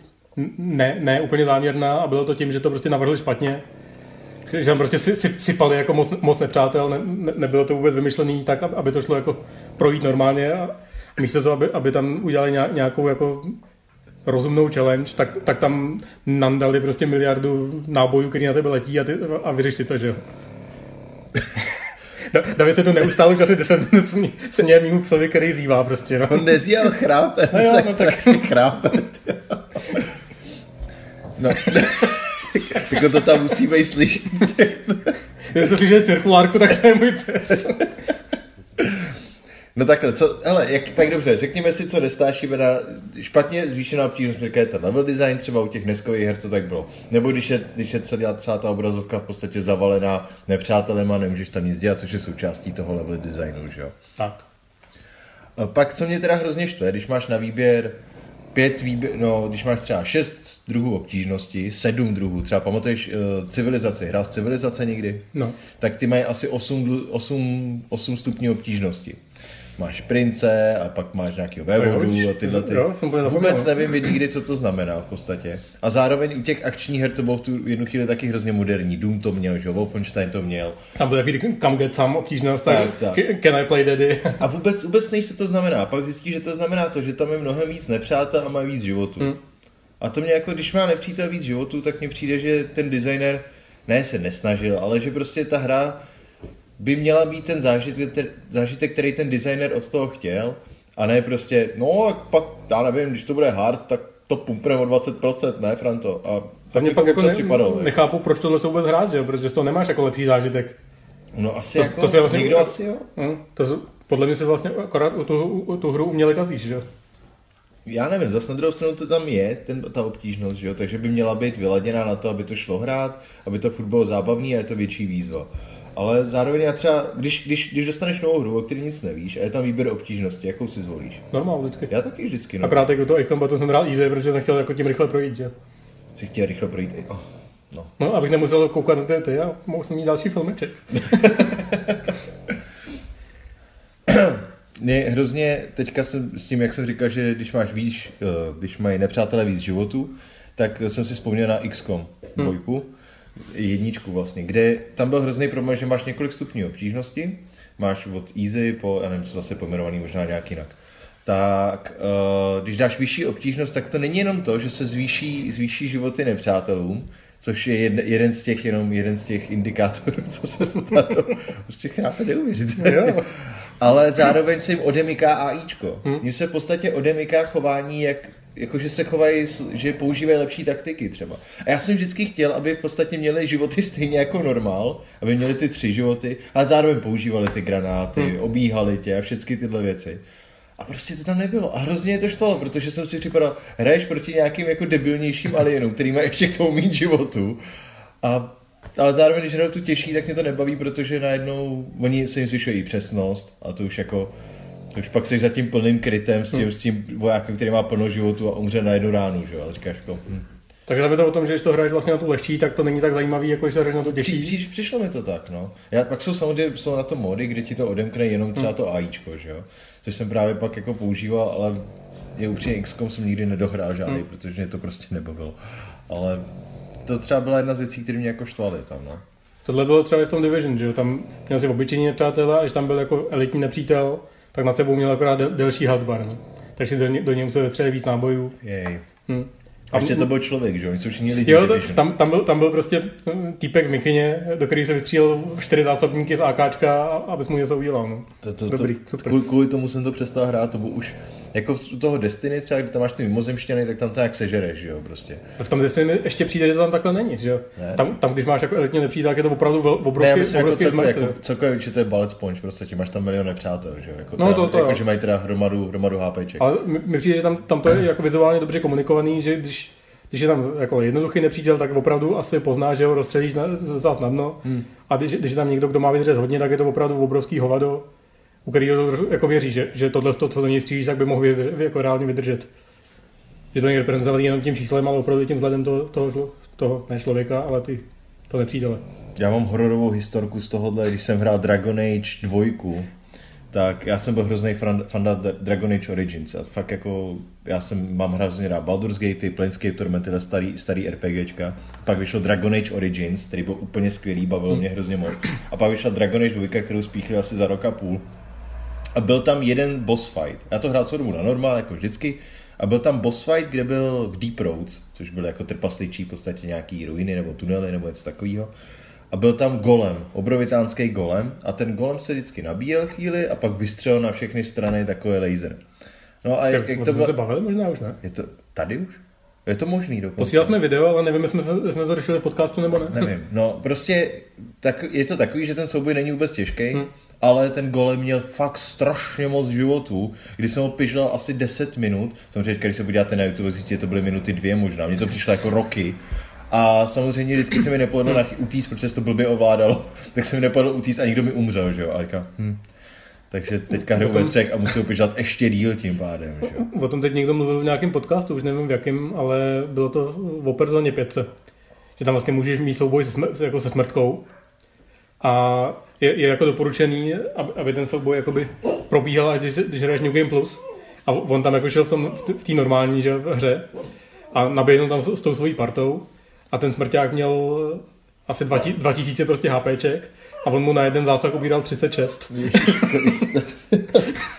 ne, ne úplně záměrná a bylo to tím, že to prostě navrhli špatně. Že tam prostě si, si, sypali jako moc, moc nepřátel, ne, ne, nebylo to vůbec vymyšlené tak, aby to šlo jako projít normálně a místo toho, aby, aby tam udělali nějakou jako rozumnou challenge, tak, tak tam nandali prostě miliardu nábojů, který na tebe letí a, ty, a vyřeš si to, že jo. David se to neustále už asi 10 minut směje mýmu psovi, který zývá prostě. No. On nezjel chrápet, no jo, no, tak... chrápet. No. tak to tam musíme slyšet. Když se slyšet cirkulárku, tak to je můj pes. No takhle, co, hele, jak, tak dobře, řekněme si, co nestášíme na špatně zvýšená obtížnost, jako je ten level design, třeba u těch neskových her, co tak bylo. Nebo když je, když je celá, celá ta obrazovka v podstatě zavalená nepřátelema, nemůžeš tam nic dělat, což je součástí toho level designu, že jo? Tak. A pak, co mě teda hrozně štve, když máš na výběr pět výběr, no, když máš třeba šest druhů obtížnosti, sedm druhů, třeba pamatuješ uh, civilizaci, hrál z civilizace někdy? No. Tak ty mají asi 8, 8, 8 stupňů obtížnosti máš prince a pak máš nějaký vévodu a tyhle ty. Jo, jsem Vůbec nevím nikdy, co to znamená v podstatě. A zároveň u těch akčních her to bylo v tu jednu chvíli taky hrozně moderní. Doom to měl, že Wolfenstein to měl. Tam byl takový kam get some obtížnost, tak, tak, tak. can I play daddy? a vůbec, vůbec nevíš, co to znamená. Pak zjistíš, že to znamená to, že tam je mnohem víc nepřátel a má víc životů. Hmm. A to mě jako, když má nepřítel víc životů, tak mně přijde, že ten designer ne se nesnažil, ale že prostě ta hra by měla být ten zážitek, zážitek, který ten designer od toho chtěl, a ne prostě, no pak, já nevím, když to bude hard, tak to pumpne o 20%, ne, Franto? A tak mě pak jako ne, vypadalo, nechápu, proč tohle se vůbec hrát, že protože z toho nemáš jako lepší zážitek. No asi to, jako, to se vlastně, někdo asi jo. Hm, to, podle mě se vlastně akorát u tu, u tu hru uměle kazíš, že jo? Já nevím, zase na druhou stranu to tam je, ten, ta obtížnost, že jo? takže by měla být vyladěná na to, aby to šlo hrát, aby to furt bylo zábavný a je to větší výzva. Ale zároveň já třeba, když, když, když dostaneš novou hru, o který nic nevíš, a je tam výběr obtížnosti, jakou si zvolíš? Normál, vždycky. Já taky vždycky. No. Akorát jako to Icon to jsem hrál easy, protože jsem chtěl jako tím rychle projít, že? Jsi chtěl rychle projít? Oh, no. no, abych nemusel koukat na ty, ty já mohl jsem mít další filmeček. Mě hrozně, teďka jsem s tím, jak jsem říkal, že když máš víc, eh, když mají nepřátelé víc životu, tak jsem si vzpomněl na XCOM dvojku. Hmm jedničku vlastně, kde tam byl hrozný problém, že máš několik stupňů obtížnosti, máš od easy po, já nevím, co zase pojmenovaný, možná nějak jinak. Tak uh, když dáš vyšší obtížnost, tak to není jenom to, že se zvýší, zvýší životy nepřátelům, což je jeden, jeden z těch, jenom jeden z těch indikátorů, co se stalo. prostě chrápe neuvěřitelně. Ale zároveň se jim odemyká AIčko. Hmm. Mně se v podstatě odemyká chování, jak jakože se chovají, že používají lepší taktiky třeba. A já jsem vždycky chtěl, aby v podstatě měli životy stejně jako normál, aby měli ty tři životy a zároveň používali ty granáty, hmm. obíhali tě a všechny tyhle věci. A prostě to tam nebylo. A hrozně je to štvalo, protože jsem si připadal, hraješ proti nějakým jako debilnějším alienům, který má ještě k tomu mít životu. A ale zároveň, když hraju tu těžší, tak mě to nebaví, protože najednou oni se jim zvyšují přesnost a to už jako už pak jsi za tím plným krytem s tím, hmm. s tím vojákem, který má plno životu a umře na jednu ránu, že A říkáš jako, hm. Takže tam je to o tom, že když to hraješ vlastně na tu lehčí, tak to není tak zajímavý, jako když to hraješ na to těžší. Při, při, přišlo mi to tak, no. Já, pak jsou samozřejmě jsou na to mody, kde ti to odemkne jenom třeba hmm. to AIčko, že jo. Což jsem právě pak jako používal, ale je upřímně XCOM jsem nikdy nedohrál žádný, hmm. protože mě to prostě nebavilo. Ale to třeba byla jedna z věcí, které mě jako štvaly tam, no. Tohle bylo třeba i v tom Division, že jo, tam měl si obyčejní nepřátelé, a když tam byl jako elitní nepřítel, tak nad sebou měl akorát del, delší hardbar. No. Takže do, ně, do něj musel vystřelit víc nábojů. Jej. Hm. A ještě to byl člověk, že? Oni jsou všichni lidi. Jo, to, tam, tam, byl, tam byl prostě hm, týpek v mikině, do který se vystřílel čtyři zásobníky z AKčka, abys mu něco udělal. No. To, to, Dobrý, to, super. Kvůli tomu jsem to přestal hrát, to byl už jako u toho Destiny třeba, kdy tam máš ty mimozemštěny, tak tam to jak sežereš, že jo, prostě. V tom Destiny ještě přijde, že to tam takhle není, že jo. Tam, tam, když máš jako elitně nepřítel, tak je to opravdu obrovský, ne, myslím, obrovský jako celkově, jako, celkově, že to je balec sponge, prostě ti máš tam milion nepřátel, že jo. Jako, no, to, to, jako, že mají teda hromadu, hromadu HPček. Ale mi přijde, že tam, tam to je jako vizuálně dobře komunikovaný, že když když je tam jako jednoduchý nepřítel, tak opravdu asi pozná, že ho rozstřelíš na, zase snadno. Hmm. A když, když je tam někdo, kdo má vydržet hodně, tak je to opravdu obrovský hovado u kterého jako věří, že, že tohle, to, co do něj střílíš, tak by mohl vydržet, jako reálně vydržet. Že to není reprezentovaný jenom tím číslem, ale opravdu tím vzhledem toho, toho, toho ne člověka, ale ty, to nepřítele. Já mám hororovou historku z tohohle, když jsem hrál Dragon Age 2, tak já jsem byl hrozný fanda Dragon Age Origins a fakt jako já jsem, mám hrozně rád Baldur's Gate, Planescape Torment, tyhle starý, starý RPGčka. Pak vyšlo Dragon Age Origins, který byl úplně skvělý, bavil mě hrozně moc. A pak vyšla Dragon Age 2, kterou spíchli asi za rok a půl. A byl tam jeden boss fight. Já to hrál co dobu na normál, jako vždycky. A byl tam boss fight, kde byl v Deep Roads, což byl jako trpasličí v podstatě nějaký ruiny nebo tunely nebo něco takového a byl tam golem, obrovitánský golem a ten golem se vždycky nabíjel chvíli a pak vystřelil na všechny strany takový laser. No a jak, jak to bylo... se bavili možná už, ne? Je to tady už? Je to možný dokonce. Posílal jsme video, ale nevím, jestli jsme, jsme to řešili v podcastu nebo ne. Nevím. No, prostě tak, je to takový, že ten souboj není vůbec těžký, hmm. Ale ten golem měl fakt strašně moc životů, když jsem ho pižlal asi 10 minut, samozřejmě, když se podíváte na YouTube, zjistíte, to byly minuty dvě možná, mně to přišlo jako roky, a samozřejmě vždycky se mi nepovedlo na utíct, protože se to blbě ovládalo, tak se mi nepovedlo utíct a nikdo mi umřel, že jo. A říkám, hm. Takže teďka hraju tom... ve třech a musím upěžat ještě díl tím pádem. Že? O tom teď někdo mluvil v nějakém podcastu, už nevím v jakém, ale bylo to v Operzone 5. Že tam vlastně můžeš mít souboj se, smr- jako se smrtkou. A je, je jako doporučený, aby, aby ten souboj jakoby probíhal, až když, když hraješ New Game Plus. A on tam jako šel v té v v normální že, v hře a naběhnul tam s, s tou svojí partou a ten smrťák měl asi 2000 prostě HPček a on mu na jeden zásah ubíral 36.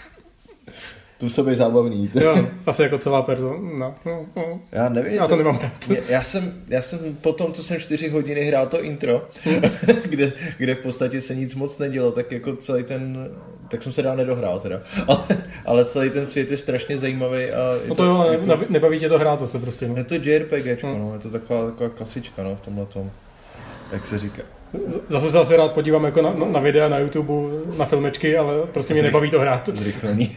tu se být zábavný. jo, asi jako celá persona. No, no, no. Já nevím. Já to, to nemám rád. Já jsem, já jsem po tom, co jsem čtyři hodiny hrál to intro, hmm. kde, kde v podstatě se nic moc nedělo, tak jako celý ten, tak jsem se dál nedohrál teda, ale, ale celý ten svět je strašně zajímavý. A je no to, to jo, jako, nebaví tě to hrát to se prostě. No. Je to JRPG, hmm. no, je to taková, taková klasička no, v tomhle tom, jak se říká. Zase se asi rád podívám jako na, na videa na YouTube, na filmečky, ale prostě mě nebaví to hrát. Zrychlení.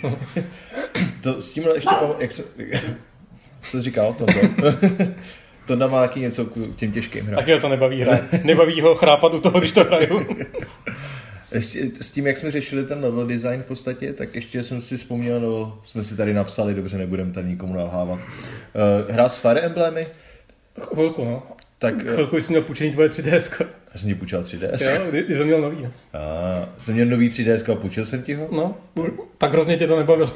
to s tímhle ještě, jak se, co jsi říkal, to, to má taky něco k těm těžkým hrám. Taky ho to nebaví hrát. Nebaví ho chrápat u toho, když to hraju. Ještě s tím, jak jsme řešili ten level design v podstatě, tak ještě jsem si vzpomněl, no, jsme si tady napsali, dobře, nebudeme tady nikomu nalhávat. Uh, hrál s Fire Emblemy? Chvilku, no. Tak, Chvilku jsem měl půjčený tvoje 3DS. Já jsem ti půjčil 3DS. Jo, kdy, kdy jsem měl nový. A, jsem měl nový 3DS a půjčil jsem ti ho? No, tak hrozně tě to nebavilo.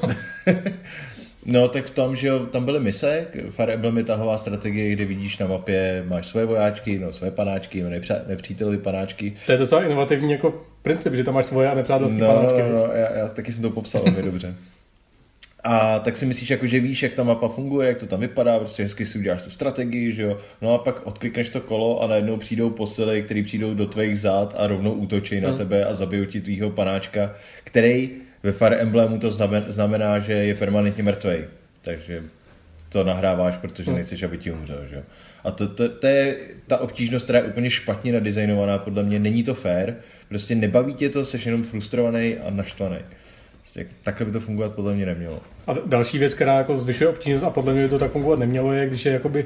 no, tak v tom, že jo, tam byly mise, Fire Emblem je tahová strategie, kde vidíš na mapě, máš svoje vojáčky, no, svoje panáčky, no, nepřítelové panáčky. To je docela inovativní jako princip, že tam máš svoje a nepřátelské no, panáčky. No, no, já, já, taky jsem to popsal velmi dobře. A tak si myslíš, jako, že víš, jak ta mapa funguje, jak to tam vypadá, prostě hezky si uděláš tu strategii, že jo. No a pak odklikneš to kolo a najednou přijdou posily, které přijdou do tvých zád a rovnou útočí na hmm. tebe a zabijou ti tvýho panáčka, který ve Fire Emblemu to znamená, že je permanentně mrtvý. Takže to nahráváš, protože hmm. nechceš, aby ti umřel, že jo. A to, to, to, je ta obtížnost, která je úplně špatně nadizajnovaná, podle mě není to fair, prostě nebaví tě to, jsi jenom frustrovaný a naštvaný. Prostě takhle by to fungovat podle mě nemělo. A další věc, která jako zvyšuje obtížnost a podle mě by to tak fungovat nemělo, je, když je jakoby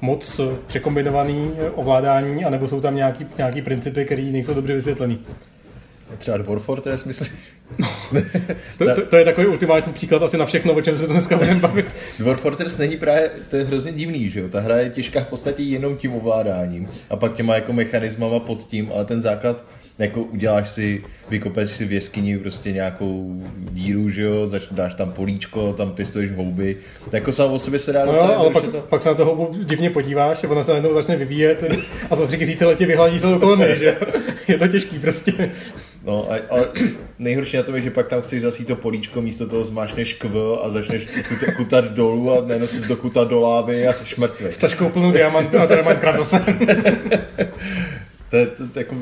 moc překombinovaný ovládání, anebo jsou tam nějaký, nějaký principy, které nejsou dobře vysvětlený. Třeba Dwarf Fortress, myslím. to, to, to, je takový ultimátní příklad asi na všechno, o čem se to dneska budeme bavit. Dwarf Fortress není právě, to je hrozně divný, že jo? Ta hra je těžká v podstatě jenom tím ovládáním a pak těma jako mechanismama pod tím, ale ten základ jako uděláš si, vykopeš si v jeskyni prostě nějakou díru, že jo, zač, dáš tam políčko, tam pěstuješ houby, tak jako sám o sobě se dá no docela, ale pak, to... pak se na to houbu divně podíváš a ona se najednou začne vyvíjet a za tři tisíce letě vyhladí celou kolony, že je to těžký prostě. No, a, ale nejhorší na tom je, že pak tam chceš zasít to políčko, místo toho zmášneš kv a začneš kutat, kutat dolů a najednou si dokutat do lávy a jsi mrtvý. S taškou plnou diamant a zase. to, je, to, to, jako,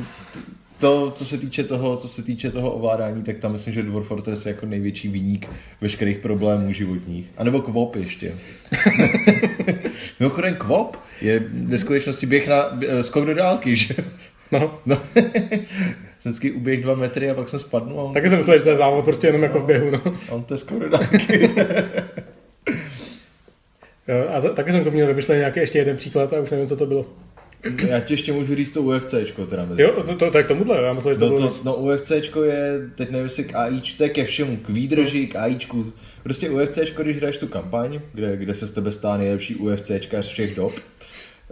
to, co se týče toho, co se týče toho ovládání, tak tam myslím, že Dwarf Fortress je jako největší výnik veškerých problémů životních. A nebo Kvop ještě. Mimochodem Kvop je ve skutečnosti běh na eh, skok do dálky, že? No. no. Vždycky uběh dva metry a pak jsem spadnul. On... Taky jsem myslel, že to je závod prostě jenom jako v běhu, no. On to je skok do dálky. a taky jsem to měl vymyšlet nějaký ještě jeden příklad a už nevím, co to bylo. Já ti ještě můžu říct to UFCčko teda mezi. Jo, to, to, to je k tomuhle, já myslím, že to No, to, no UFCčko je, teď nevím jestli k AIč, to je ke všemu, k výdrži, k AIčku. Prostě UFCčko, když hraješ tu kampaň, kde, kde se z tebe stane nejlepší UFCčka z všech dob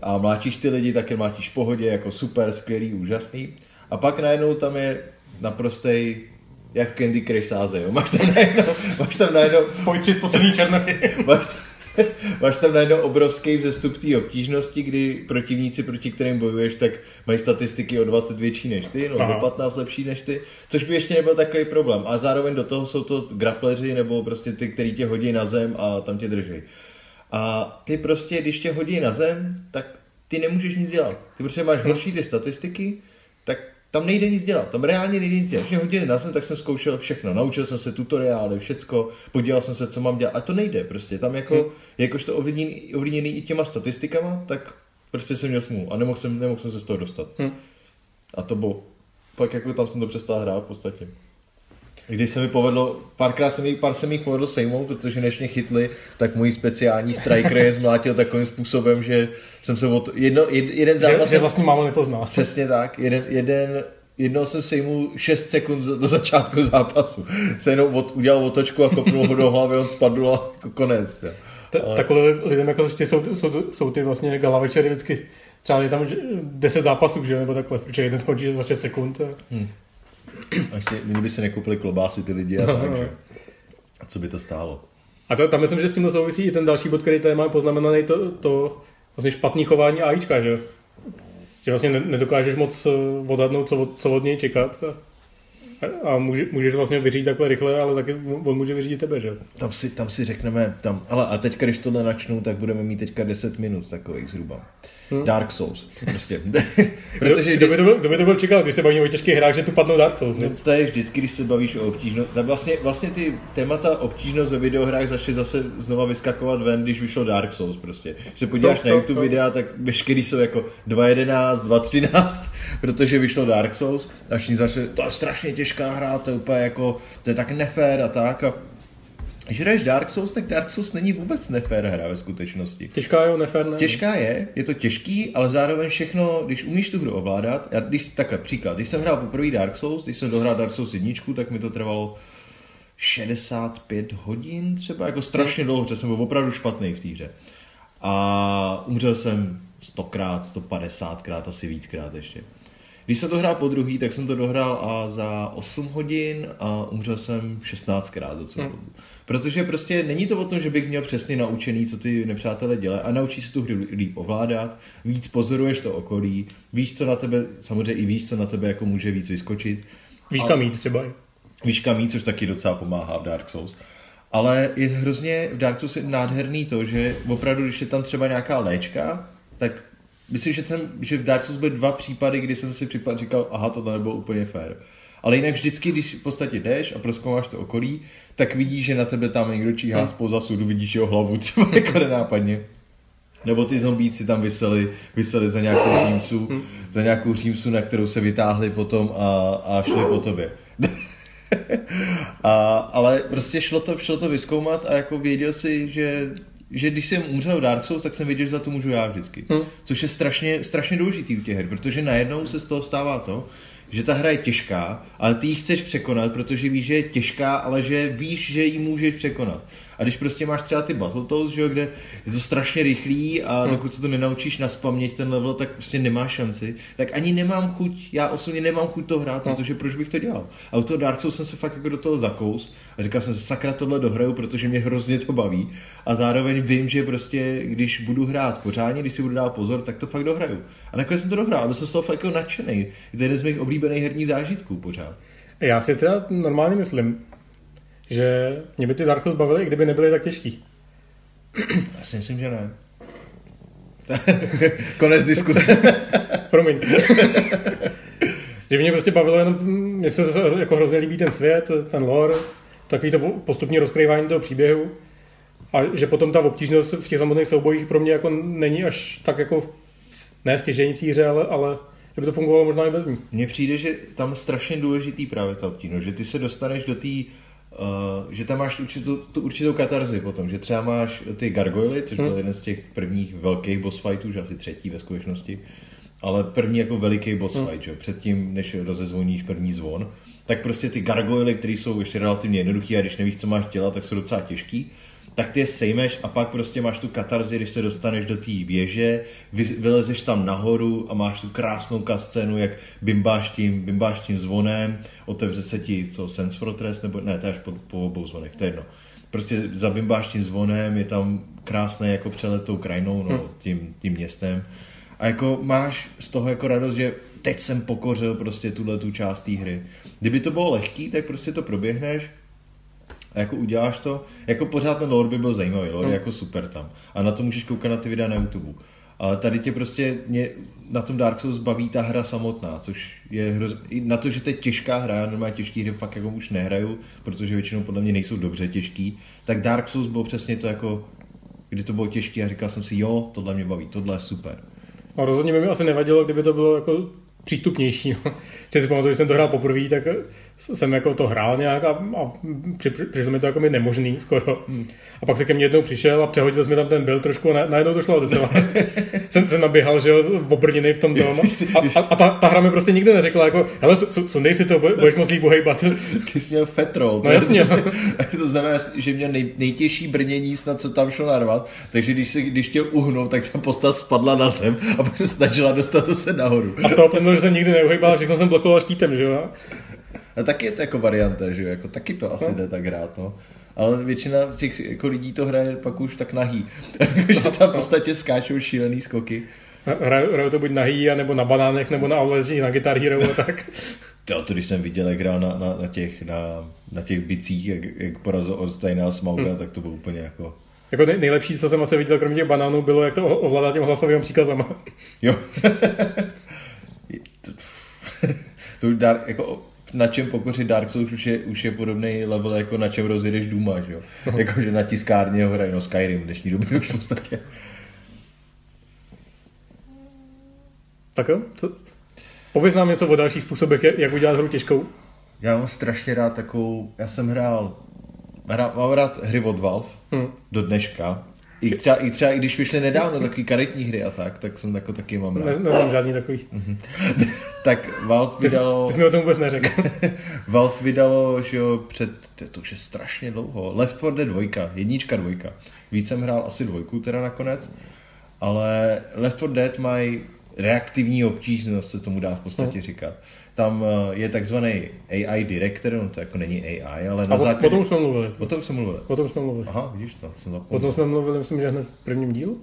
a mlátíš ty lidi, tak je mlátíš v pohodě, jako super, skvělý, úžasný. A pak najednou tam je naprostej jak Candy Crush sáze, jo. Máš tam najednou, máš tam najednou, Spojit z poslední černohy. máš, máš tam najednou obrovský vzestup té obtížnosti, kdy protivníci, proti kterým bojuješ, tak mají statistiky o 20 větší než ty, no, Aha. o 15 lepší než ty, což by ještě nebyl takový problém. A zároveň do toho jsou to grapleři nebo prostě ty, který tě hodí na zem a tam tě drží. A ty prostě, když tě hodí na zem, tak ty nemůžeš nic dělat. Ty prostě máš horší ty statistiky, tak tam nejde nic dělat, tam reálně nejde nic dělat. Mě hodili na zem, tak jsem zkoušel všechno. Naučil jsem se tutoriály, všecko, podíval jsem se, co mám dělat. A to nejde prostě. Tam jako, hmm. jakož to ovlivněný, ovlivněný i těma statistikama, tak prostě jsem měl smůlu a nemohl jsem, nemohl jsem se z toho dostat. Hm. A to bylo, pak jako tam jsem to přestal hrát v podstatě. Když se mi povedlo, párkrát se mi, pár se mi jich povedlo sejmout, protože než mě chytli, tak můj speciální striker je zmlátil takovým způsobem, že jsem se od, jedno, jed, jeden Že, zápas že vlastně málo nepozná. Přesně tak. Jeden, jeden, jednoho jsem sejmul 6 sekund do začátku zápasu. Se jenom od, udělal otočku a kopnul ho do hlavy, on spadl a jako konec. Ta- Takhle lidem jako ještě jsou, jsou, jsou ty vlastně gala večery vždycky třeba je tam že- 10 zápasů, že nebo takhle, protože jeden skončí za 6 sekund. A... A ještě, mě by se nekoupili klobásy ty lidi a No, tak, no. že? A co by to stálo? A to, tam myslím, že s tím souvisí i ten další bod, který tady máme poznamenaný, to, to vlastně špatný chování AIčka, že? Že vlastně ne- nedokážeš moc eh, odhadnout, co od, co od něj čekat. A, a může, můžeš vlastně vyřídit takhle rychle, ale taky on může vyřídit tebe, že? Tam si, tam si řekneme, tam, ale a teďka, když tohle načnu, tak budeme mít teďka 10 minut takových zhruba. Hmm. Dark Souls, prostě. Kdo, Protože kdo, když, by to byl, kdo by to byl čekal, když se bavíme o těžkých hrách, že tu padnou Dark Souls, No, ne? to je vždycky, když se bavíš o obtížnosti. Tak vlastně, vlastně ty témata obtížnost ve videohrách začaly zase znova vyskakovat ven, když vyšlo Dark Souls prostě. Když se podíváš No, na no, YouTube no. videa, tak veškerý jsou jako 2.11, 2.13, protože vyšlo Dark Souls a všichni začali, to je strašně těžká hra, to je úplně jako, to je tak nefér a tak a když hraješ Dark Souls, tak Dark Souls není vůbec nefér hra ve skutečnosti. Těžká jo, nefér, ne? Těžká je, je to těžký, ale zároveň všechno, když umíš tu hru ovládat, já, když, takhle příklad, když jsem hrál poprvé Dark Souls, když jsem dohrál Dark Souls jedničku, tak mi to trvalo 65 hodin třeba, jako strašně dlouho, protože jsem byl opravdu špatný v té hře. A umřel jsem 100krát, 150krát, asi víckrát ještě. Když jsem to hrál po druhý, tak jsem to dohrál a za 8 hodin a umřel jsem 16krát za celou Hmm. dobu. Protože prostě není to o tom, že bych měl přesně naučený, co ty nepřátelé dělají a naučí se tu hru líp ovládat, víc pozoruješ to okolí, víš, co na tebe, samozřejmě i víš, co na tebe jako může víc vyskočit. Víš kam jít třeba. víš kam jít, což taky docela pomáhá v Dark Souls. Ale je hrozně v Dark Souls je nádherný to, že opravdu, když je tam třeba nějaká léčka, tak myslím, že, ten, že v Dark Souls byly dva případy, kdy jsem si připad, říkal, aha, to nebylo úplně fér. Ale jinak vždycky, když v podstatě jdeš a proskoumáš to okolí, tak vidíš, že na tebe tam někdo číhá Hmm. spoza sudu, vidíš jeho hlavu třeba jako nenápadně. Nebo ty zombíci tam vyseli, vyseli za nějakou římsu, za nějakou římsu, na kterou se vytáhli potom a, a šli po tobě. a, ale prostě šlo to, šlo to vyzkoumat a jako věděl si, že, že když jsem umřel v Dark Souls, tak jsem věděl, že za to můžu já vždycky. Hmm. Což je strašně, strašně důležitý u těch her, protože najednou se z toho stává to, že ta hra je těžká, ale ty ji chceš překonat, protože víš, že je těžká, ale že víš, že ji můžeš překonat. A když prostě máš třeba ty Battletoads, že jo, kde je to strašně rychlý a Hmm. dokud se to nenaučíš naspamět ten level, tak prostě nemáš šanci, tak ani nemám chuť, já osobně nemám chuť to hrát, No. protože proč bych to dělal? A u toho Dark Souls jsem se fakt jako do toho zakous a říkal jsem si, sakra tohle dohraju, protože mě hrozně to baví a zároveň vím, že prostě když budu hrát pořádně, když si budu dát pozor, tak to fakt dohraju. A nakonec jsem to dohrál, byl jsem z toho fakt jako nadšený. Je to jeden z mých oblíbených herních zážitků pořád. Já si teda normálně myslím, že mě by ty Dark Souls bavily, kdyby nebyly tak těžký. Já si myslím, že ne. Konec diskuse. Promiň. že mě prostě bavilo jenom, mně se jako hrozně líbí ten svět, ten lore, takový to postupní rozkrývání toho příběhu a že potom ta obtížnost v těch samotných soubojích pro mě jako není až tak jako ne stěžející hře, ale, ale že by to fungovalo možná i bez ní. Mně přijde, že tam strašně důležitý právě ta obtížnost, že ty se dostaneš do té, že tam máš určitou, tu určitou katarzi potom, že třeba máš ty gargoyly, což byl Hmm. jeden z těch prvních velkých boss fightů, že asi třetí ve skutečnosti, ale první jako veliký boss hmm. fight, že? předtím, než rozezvoníš první zvon, tak prostě ty gargoyle, které jsou ještě relativně jednoduché a když nevíš, co máš dělat, tak jsou docela těžký tak ty je sejmeš a pak prostě máš tu katarzi, když se dostaneš do té věže, vylezeš tam nahoru a máš tu krásnou kascénu, jak bimbáš tím, bimbáš tím zvonem, otevře se ti, co, Sense Fortress, nebo ne, to je až po, po obou zvonech, to je jedno. Prostě zabimbáš tím zvonem, je tam krásné jako přelet tou krajinou, no, hm. tím, tím městem. A jako máš z toho jako radost, že teď jsem pokořil prostě tuhle tu část té hry. Kdyby to bylo lehký, tak prostě to proběhneš, a jako uděláš to, jako pořád ten lore by byl zajímavý, lore no. jako super tam. A na to můžeš koukat na ty videa na YouTube. Ale tady tě prostě mě, na tom Dark Souls baví ta hra samotná, což je hroz... na to, že to je těžká hra, já normálně těžký hry fakt jako už nehraju, protože většinou podle mě nejsou dobře těžký, tak Dark Souls bylo přesně to jako, kdy to bylo těžké a říkal jsem si, jo, tohle mě baví, tohle je super. A rozhodně by mi asi nevadilo, kdyby to bylo jako přístupnější. No. Že si pamatuju, že jsem to hrál poprvé, tak jsem jako to hrál nějak a, a při, přišlo mi to jako mi nemožný skoro. Hmm. A pak se ke mně jednou přišel a přehodil jsme tam ten byl trošku a na, najednou to šlo docela. jsem se naběhal, že jo, obrněný v tom tom. A, a, a ta, ta, hra mi prostě nikdy neřekla jako, hele, sundej si to, budeš moc líp pohejbat. Ty jsi měl fetrol. No jasně. to znamená, že měl nej, nejtěžší brnění snad, co tam šlo narvat, takže když, se, když chtěl uhnout, tak ta postava spadla na zem a pak se snažila dostat se nahoru. A z toho že jsem nikdy neuhejbal, všechno jsem blokoval štítem, že jo. A taky je to jako varianta, že jo, jako taky to asi no. jde tak hrát, no. Ale většina těch jako lidí to hraje pak už tak nahý. že tam v podstatě skáčou šílený skoky. Hrajou to buď nahý, nebo na banánech, nebo na ovladačích, na Guitar Hero a tak. To, to, když jsem viděl, jak hrál na, na, na, těch, na, na těch bicích, jak, jak porazil Orsteina a Smauga, hmm. tak to bylo úplně jako... Jako nej, nejlepší, co jsem asi viděl, kromě těch banánů, bylo, jak to ovládá těm hlasovým příkazama. Jo. to, to dar, jako na čem pokořit Dark Souls už je, už je podobný level, jako na čem rozjedeš Duma, že jo? jako, že na tiskárně ho hrají, no Skyrim v dnešní době už v podstatě. Tak jo, co? Pověz nám něco o dalších způsobech, jak udělat hru těžkou. Já mám strašně rád takovou, já jsem hrál, hrál mám rád hry od Valve hmm. do dneška i třeba, i třeba, i když vyšly nedávno takový karetní hry a tak, tak jsem jako taky mám rád. Ne, neznám žádný takový. Mhm. tak Valve vydalo... Ty, ty jsi mi o tom vůbec neřekl. Valve vydalo, že jo, před, to už je strašně dlouho, Left 4 Dead 2, jednička, dvojka. Víc jsem hrál asi dvojku teda nakonec, ale Left 4 Dead mají reaktivní obtížnost, se tomu dá v podstatě no. říkat tam eh, je takzvaný AI director, no to jako není AI, ale na základě... O tom jsme mluvili. O tom jsme mluvili. O tom jsme mluvili. Aha, vidíš to, jsem zapomněl. O tom jsme mluvili, myslím, že hned v prvním dílu,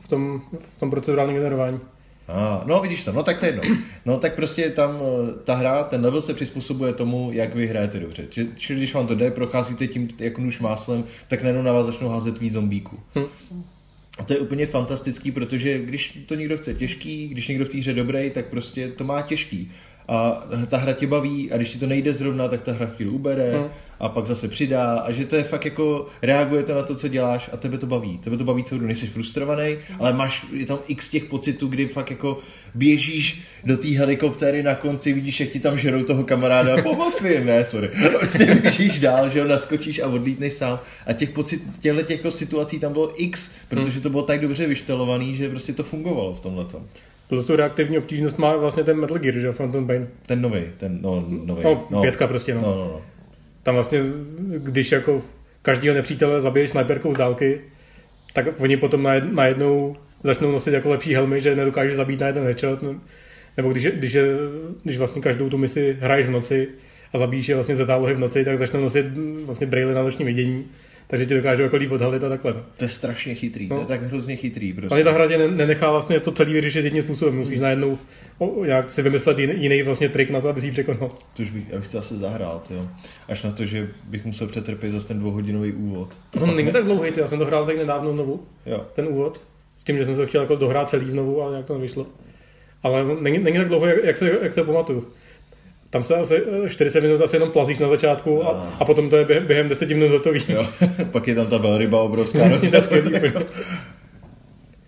v tom, v tom procedurálním generování. Ah, no vidíš to, no tak to je jedno. No tak prostě tam eh, ta hra, ten level se přizpůsobuje tomu, jak vy hrajete dobře. Čili když vám to jde, procházíte tím jako nůž máslem, tak najednou na vás začnou házet víc zombíků. Hm. A to je úplně fantastický, protože když to někdo chce těžký, když někdo v té hře dobrý, tak prostě to má těžký a ta hra tě baví a když ti to nejde zrovna, tak ta hra chvíli ubere hmm. a pak zase přidá a že to je fakt jako reagujete na to, co děláš a tebe to baví. Tebe to baví celou dobu, nejsi frustrovaný, ale máš, je tam x těch pocitů, kdy fakt jako běžíš do té helikoptéry na konci, vidíš, jak ti tam žerou toho kamaráda a pomoz mi, ne, sorry. Si běžíš dál, že jo, naskočíš a odlítneš sám. A těch pocit, těchto těch jako situací tam bylo x, protože to bylo tak dobře vyštelovaný, že prostě to fungovalo v tomhle. Tuhle tu reaktivní obtížnost má vlastně ten Metal Gear, že Phantom Pain. Ten nový, ten no, nový. No, no, pětka prostě, no. no, no, no. Tam vlastně, když jako každýho nepřítele zabiješ sniperkou z dálky, tak oni potom najednou začnou nosit jako lepší helmy, že nedokáže zabít na jeden headshot. No. Nebo když, když, je, když vlastně každou tu misi hraješ v noci a zabíjíš je vlastně ze zálohy v noci, tak začnou nosit vlastně braille na noční vidění takže ti dokážu jako líp odhalit a takhle. To je strašně chytrý, no. to je tak hrozně chytrý. Prostě. Ani ta hra tě nenechá vlastně to celý vyřešit jedním způsobem. Musíš hmm. najednou o, nějak si vymyslet jiný, jiný vlastně trik na to, aby si ji překonal. To už bych, já bych to asi zahrál, jo. Až na to, že bych musel přetrpět zase ten dvouhodinový úvod. No, není tak dlouhý, já jsem to hrál tak nedávno znovu, jo. ten úvod. S tím, že jsem se chtěl jako dohrát celý znovu, ale nějak to nevyšlo. Ale není, není tak dlouho, jak, jak, se, jak se pamatuju. Tam se asi 40 eh, minut asi jenom plazíš na začátku a, a potom to je během, během 10 minut hotový. Jo. Pak je tam ta velryba obrovská.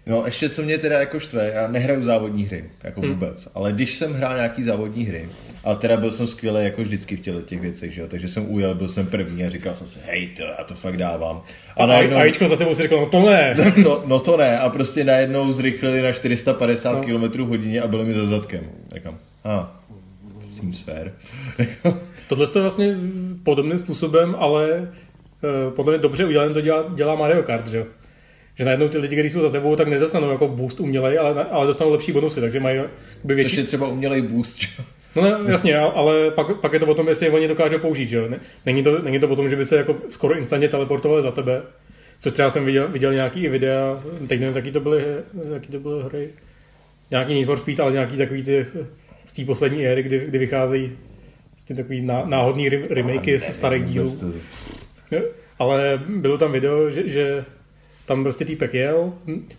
No, ještě co mě teda jako štve, já nehraju závodní hry, jako vůbec, hmm. ale když jsem hrál nějaký závodní hry, a teda byl jsem skvělý jako vždycky v těle těch věcech, že jo? takže jsem ujel, byl jsem první a říkal jsem si, hej, to, já to fakt dávám. A, a najednou... Ajíčko za tebou si řekl, no to ne. no, no, to ne a prostě najednou zrychlili na 450 no. km hodině a bylo mi za zadkem. Říkám, a, seems fair. Tohle je vlastně podobným způsobem, ale uh, podle mě dobře udělané to dělá, dělá Mario Kart, že jo? že najednou ty lidi, kteří jsou za tebou, tak nedostanou jako boost umělej, ale, ale dostanou lepší bonusy, takže mají by větší... Což je třeba umělej boost, No ne, jasně, ale pak, pak je to o tom, jestli oni dokážou použít, že jo? Není to, není to o tom, že by se jako skoro instantně teleportovali za tebe, což třeba jsem viděl, viděl nějaký videa, teď nevím, jaký to byly, jaký to byly hry, nějaký Need for Speed, ale nějaký takový ty z té poslední éry, kdy, kdy vycházejí vlastně takový náhodný remakey z starých dílů. Ale bylo tam video, že, že tam prostě týpek jel,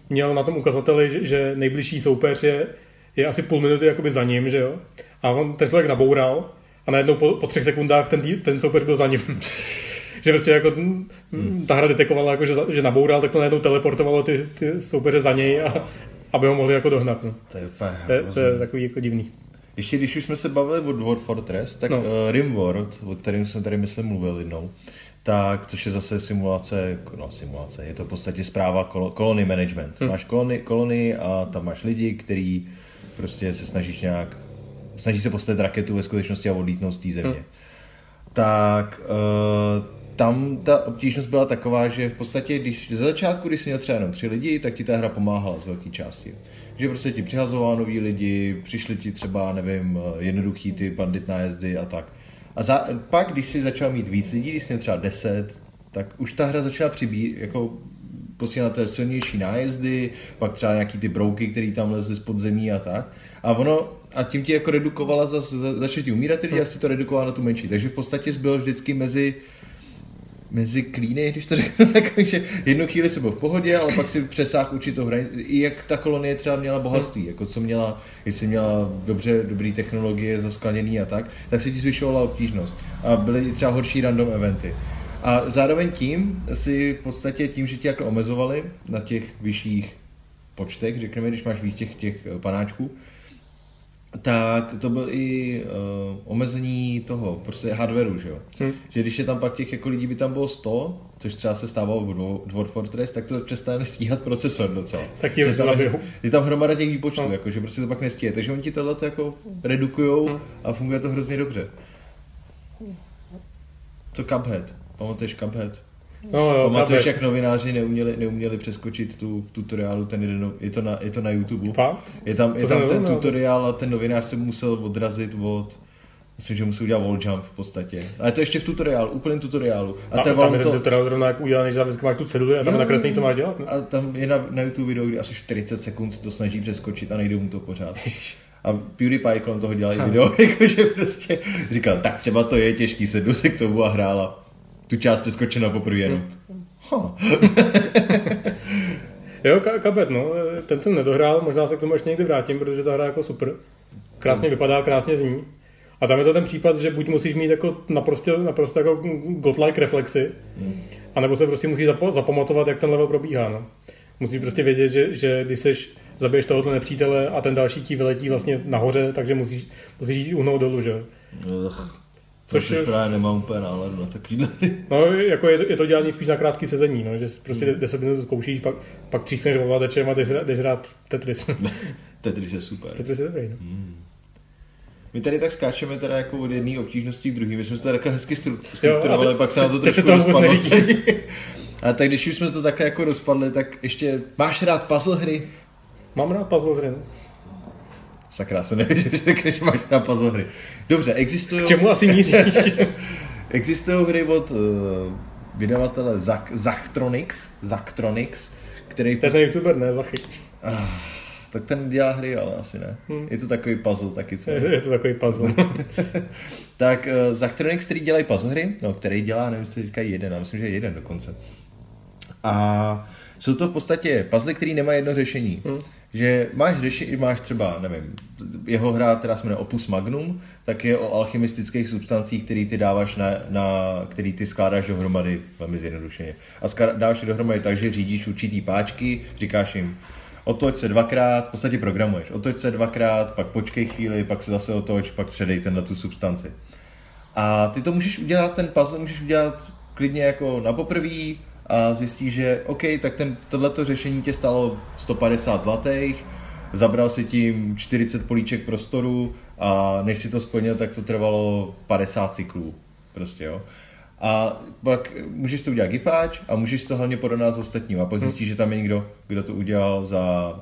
měl na tom ukazateli, že, že nejbližší soupeř je, je asi půl minuty jakoby za ním, že jo? A on ten člověk naboural a najednou po, po třech sekundách ten, tý, ten soupeř byl za ním. že prostě jako hmm. ta hra detekovala, jako, že, že naboural, tak to najednou teleportovalo ty, ty soupeře za něj, a, aby ho mohli jako dohnat. No. To je úplně to, je, to je takový jako divný. Ještě když už jsme se bavili o Dwarf Fortress, tak no. uh, Rimworld, o kterém jsem tady myslím mluvil jednou, tak, což je zase simulace, no simulace, je to v podstatě zpráva kol, kolony management. Hmm. Máš kolony, kolony a tam máš lidi, který prostě se snažíš nějak, snaží se postavit raketu ve skutečnosti a odlítnout z té země. Hmm. Tak uh, tam ta obtížnost byla taková, že v podstatě, když ze začátku, když jsi měl třeba jenom tři lidi, tak ti ta hra pomáhala z velké části. Že prostě ti přihazovala noví lidi, přišli ti třeba, nevím, jednoduchý ty bandit nájezdy a tak. A za, pak, když si začal mít víc lidí, když jsi měl třeba 10, tak už ta hra začala přibít, jako posílat silnější nájezdy, pak třeba nějaký ty brouky, které tam lezly z podzemí a tak. A ono, a tím ti jako redukovala, zase začali ti umírat ty lidi a si to redukovala na tu menší. Takže v podstatě byl vždycky mezi mezi klíny, když to řeknu, jako, že jednu chvíli se byl v pohodě, ale pak si přesáh určitou hranici. I jak ta kolonie třeba měla bohatství, jako co měla, jestli měla dobře, dobré technologie zaskleněný a tak, tak se ti zvyšovala obtížnost. A byly třeba horší random eventy. A zároveň tím si v podstatě tím, že tě jako omezovali na těch vyšších počtech, řekněme, když máš víc těch, těch panáčků, tak to byl i uh, omezení toho, prostě hardwareu, že jo. Hmm. Že když je tam pak těch jako lidí by tam bylo 100, což třeba se stávalo v Dwarf Fortress, tak to přestane stíhat procesor docela. Tak je, tam, je, tam hromada těch výpočtů, hmm. jako, že prostě to pak nestíje. Takže oni ti tohle jako redukujou hmm. a funguje to hrozně dobře. To Cuphead. Pamatuješ Cuphead? No, jo, Pamatuješ, jak novináři neuměli, neuměli přeskočit tu tutoriálu, ten jeden, je to na, je to na YouTube. Fakt? Je tam, je tam ten tutoriál a ten novinář se musel odrazit od Myslím, že musel udělat wall jump v podstatě. Ale to ještě v tutoriálu, úplném tutoriálu. A, a trvalo tam je to... tutoriál zrovna jak udělaný, že tam máš tu ceduli a tam nakreslení, co máš dělat. Ne? A tam je na, na YouTube video, kdy asi 40 sekund to snaží přeskočit a nejde mu to pořád. A PewDiePie kolem toho dělal video, jakože prostě říkal, tak třeba to je těžký, sednu si k tomu a hrála tu část přeskočena poprvé jenom. Huh. jo, kapet, no, ten jsem nedohrál, možná se k tomu ještě někdy vrátím, protože ta hra jako super. Krásně hmm. vypadá, krásně zní. A tam je to ten případ, že buď musíš mít jako naprosto, naprosto jako godlike reflexy, hmm. anebo se prostě musíš zapo- zapamatovat, jak ten level probíhá. No. Musíš prostě vědět, že, že když seš zabiješ tohoto nepřítele a ten další ti vyletí vlastně nahoře, takže musíš, musíš jít uhnout dolů, že? Ugh. Což je, právě nemám úplně náladu na takovýhle. No, jako je, je to dělaný spíš na krátký sezení, no, že prostě hmm. 10 minut zkoušíš, pak, pak třísneš ovladačem a jdeš, jdeš hrát Tetris. Tetris je super. Tetris je dobrý, no. Hmm. My tady tak skáčeme teda jako od jedné obtížnosti k druhé. My jsme se tady takhle hezky strukturovali, pak se na to trošku rozpadlo A tak když už jsme to takhle jako rozpadli, tak ještě máš rád puzzle hry? Mám rád puzzle hry, no. Sakra, se nevíš, že řekneš, máš na puzzle hry. Dobře, existují... K čemu asi míříš? existují hry od uh, vydavatele Zachtronics, Zachtronics, který... To je ten youtuber, ne? Zachy. Uh, tak ten dělá hry, ale asi ne. Hmm. Je to takový puzzle taky, co? Je, je to takový puzzle. tak uh, Zachtronics, který dělají puzzle hry, no, který dělá, nevím, jestli říkají jeden, já myslím, že jeden dokonce. A jsou to v podstatě puzzle, který nemají jedno řešení. Hmm že máš řešení, máš třeba, nevím, jeho hra, která se jmenuje Opus Magnum, tak je o alchymistických substancích, který ty dáváš na, na který ty skládáš dohromady velmi zjednodušeně. A dáváš je dohromady tak, že řídíš určitý páčky, říkáš jim, otoč se dvakrát, v podstatě programuješ, otoč se dvakrát, pak počkej chvíli, pak se zase otoč, pak předej ten na tu substanci. A ty to můžeš udělat, ten puzzle můžeš udělat klidně jako na poprví a zjistíš, že OK, tak ten, tohleto řešení tě stalo 150 zlatých, zabral si tím 40 políček prostoru a než si to splnil, tak to trvalo 50 cyklů. Prostě, jo. A pak můžeš to udělat gifáč a můžeš to hlavně porovnat s ostatním a pak zjistíš, že tam je někdo, kdo to udělal za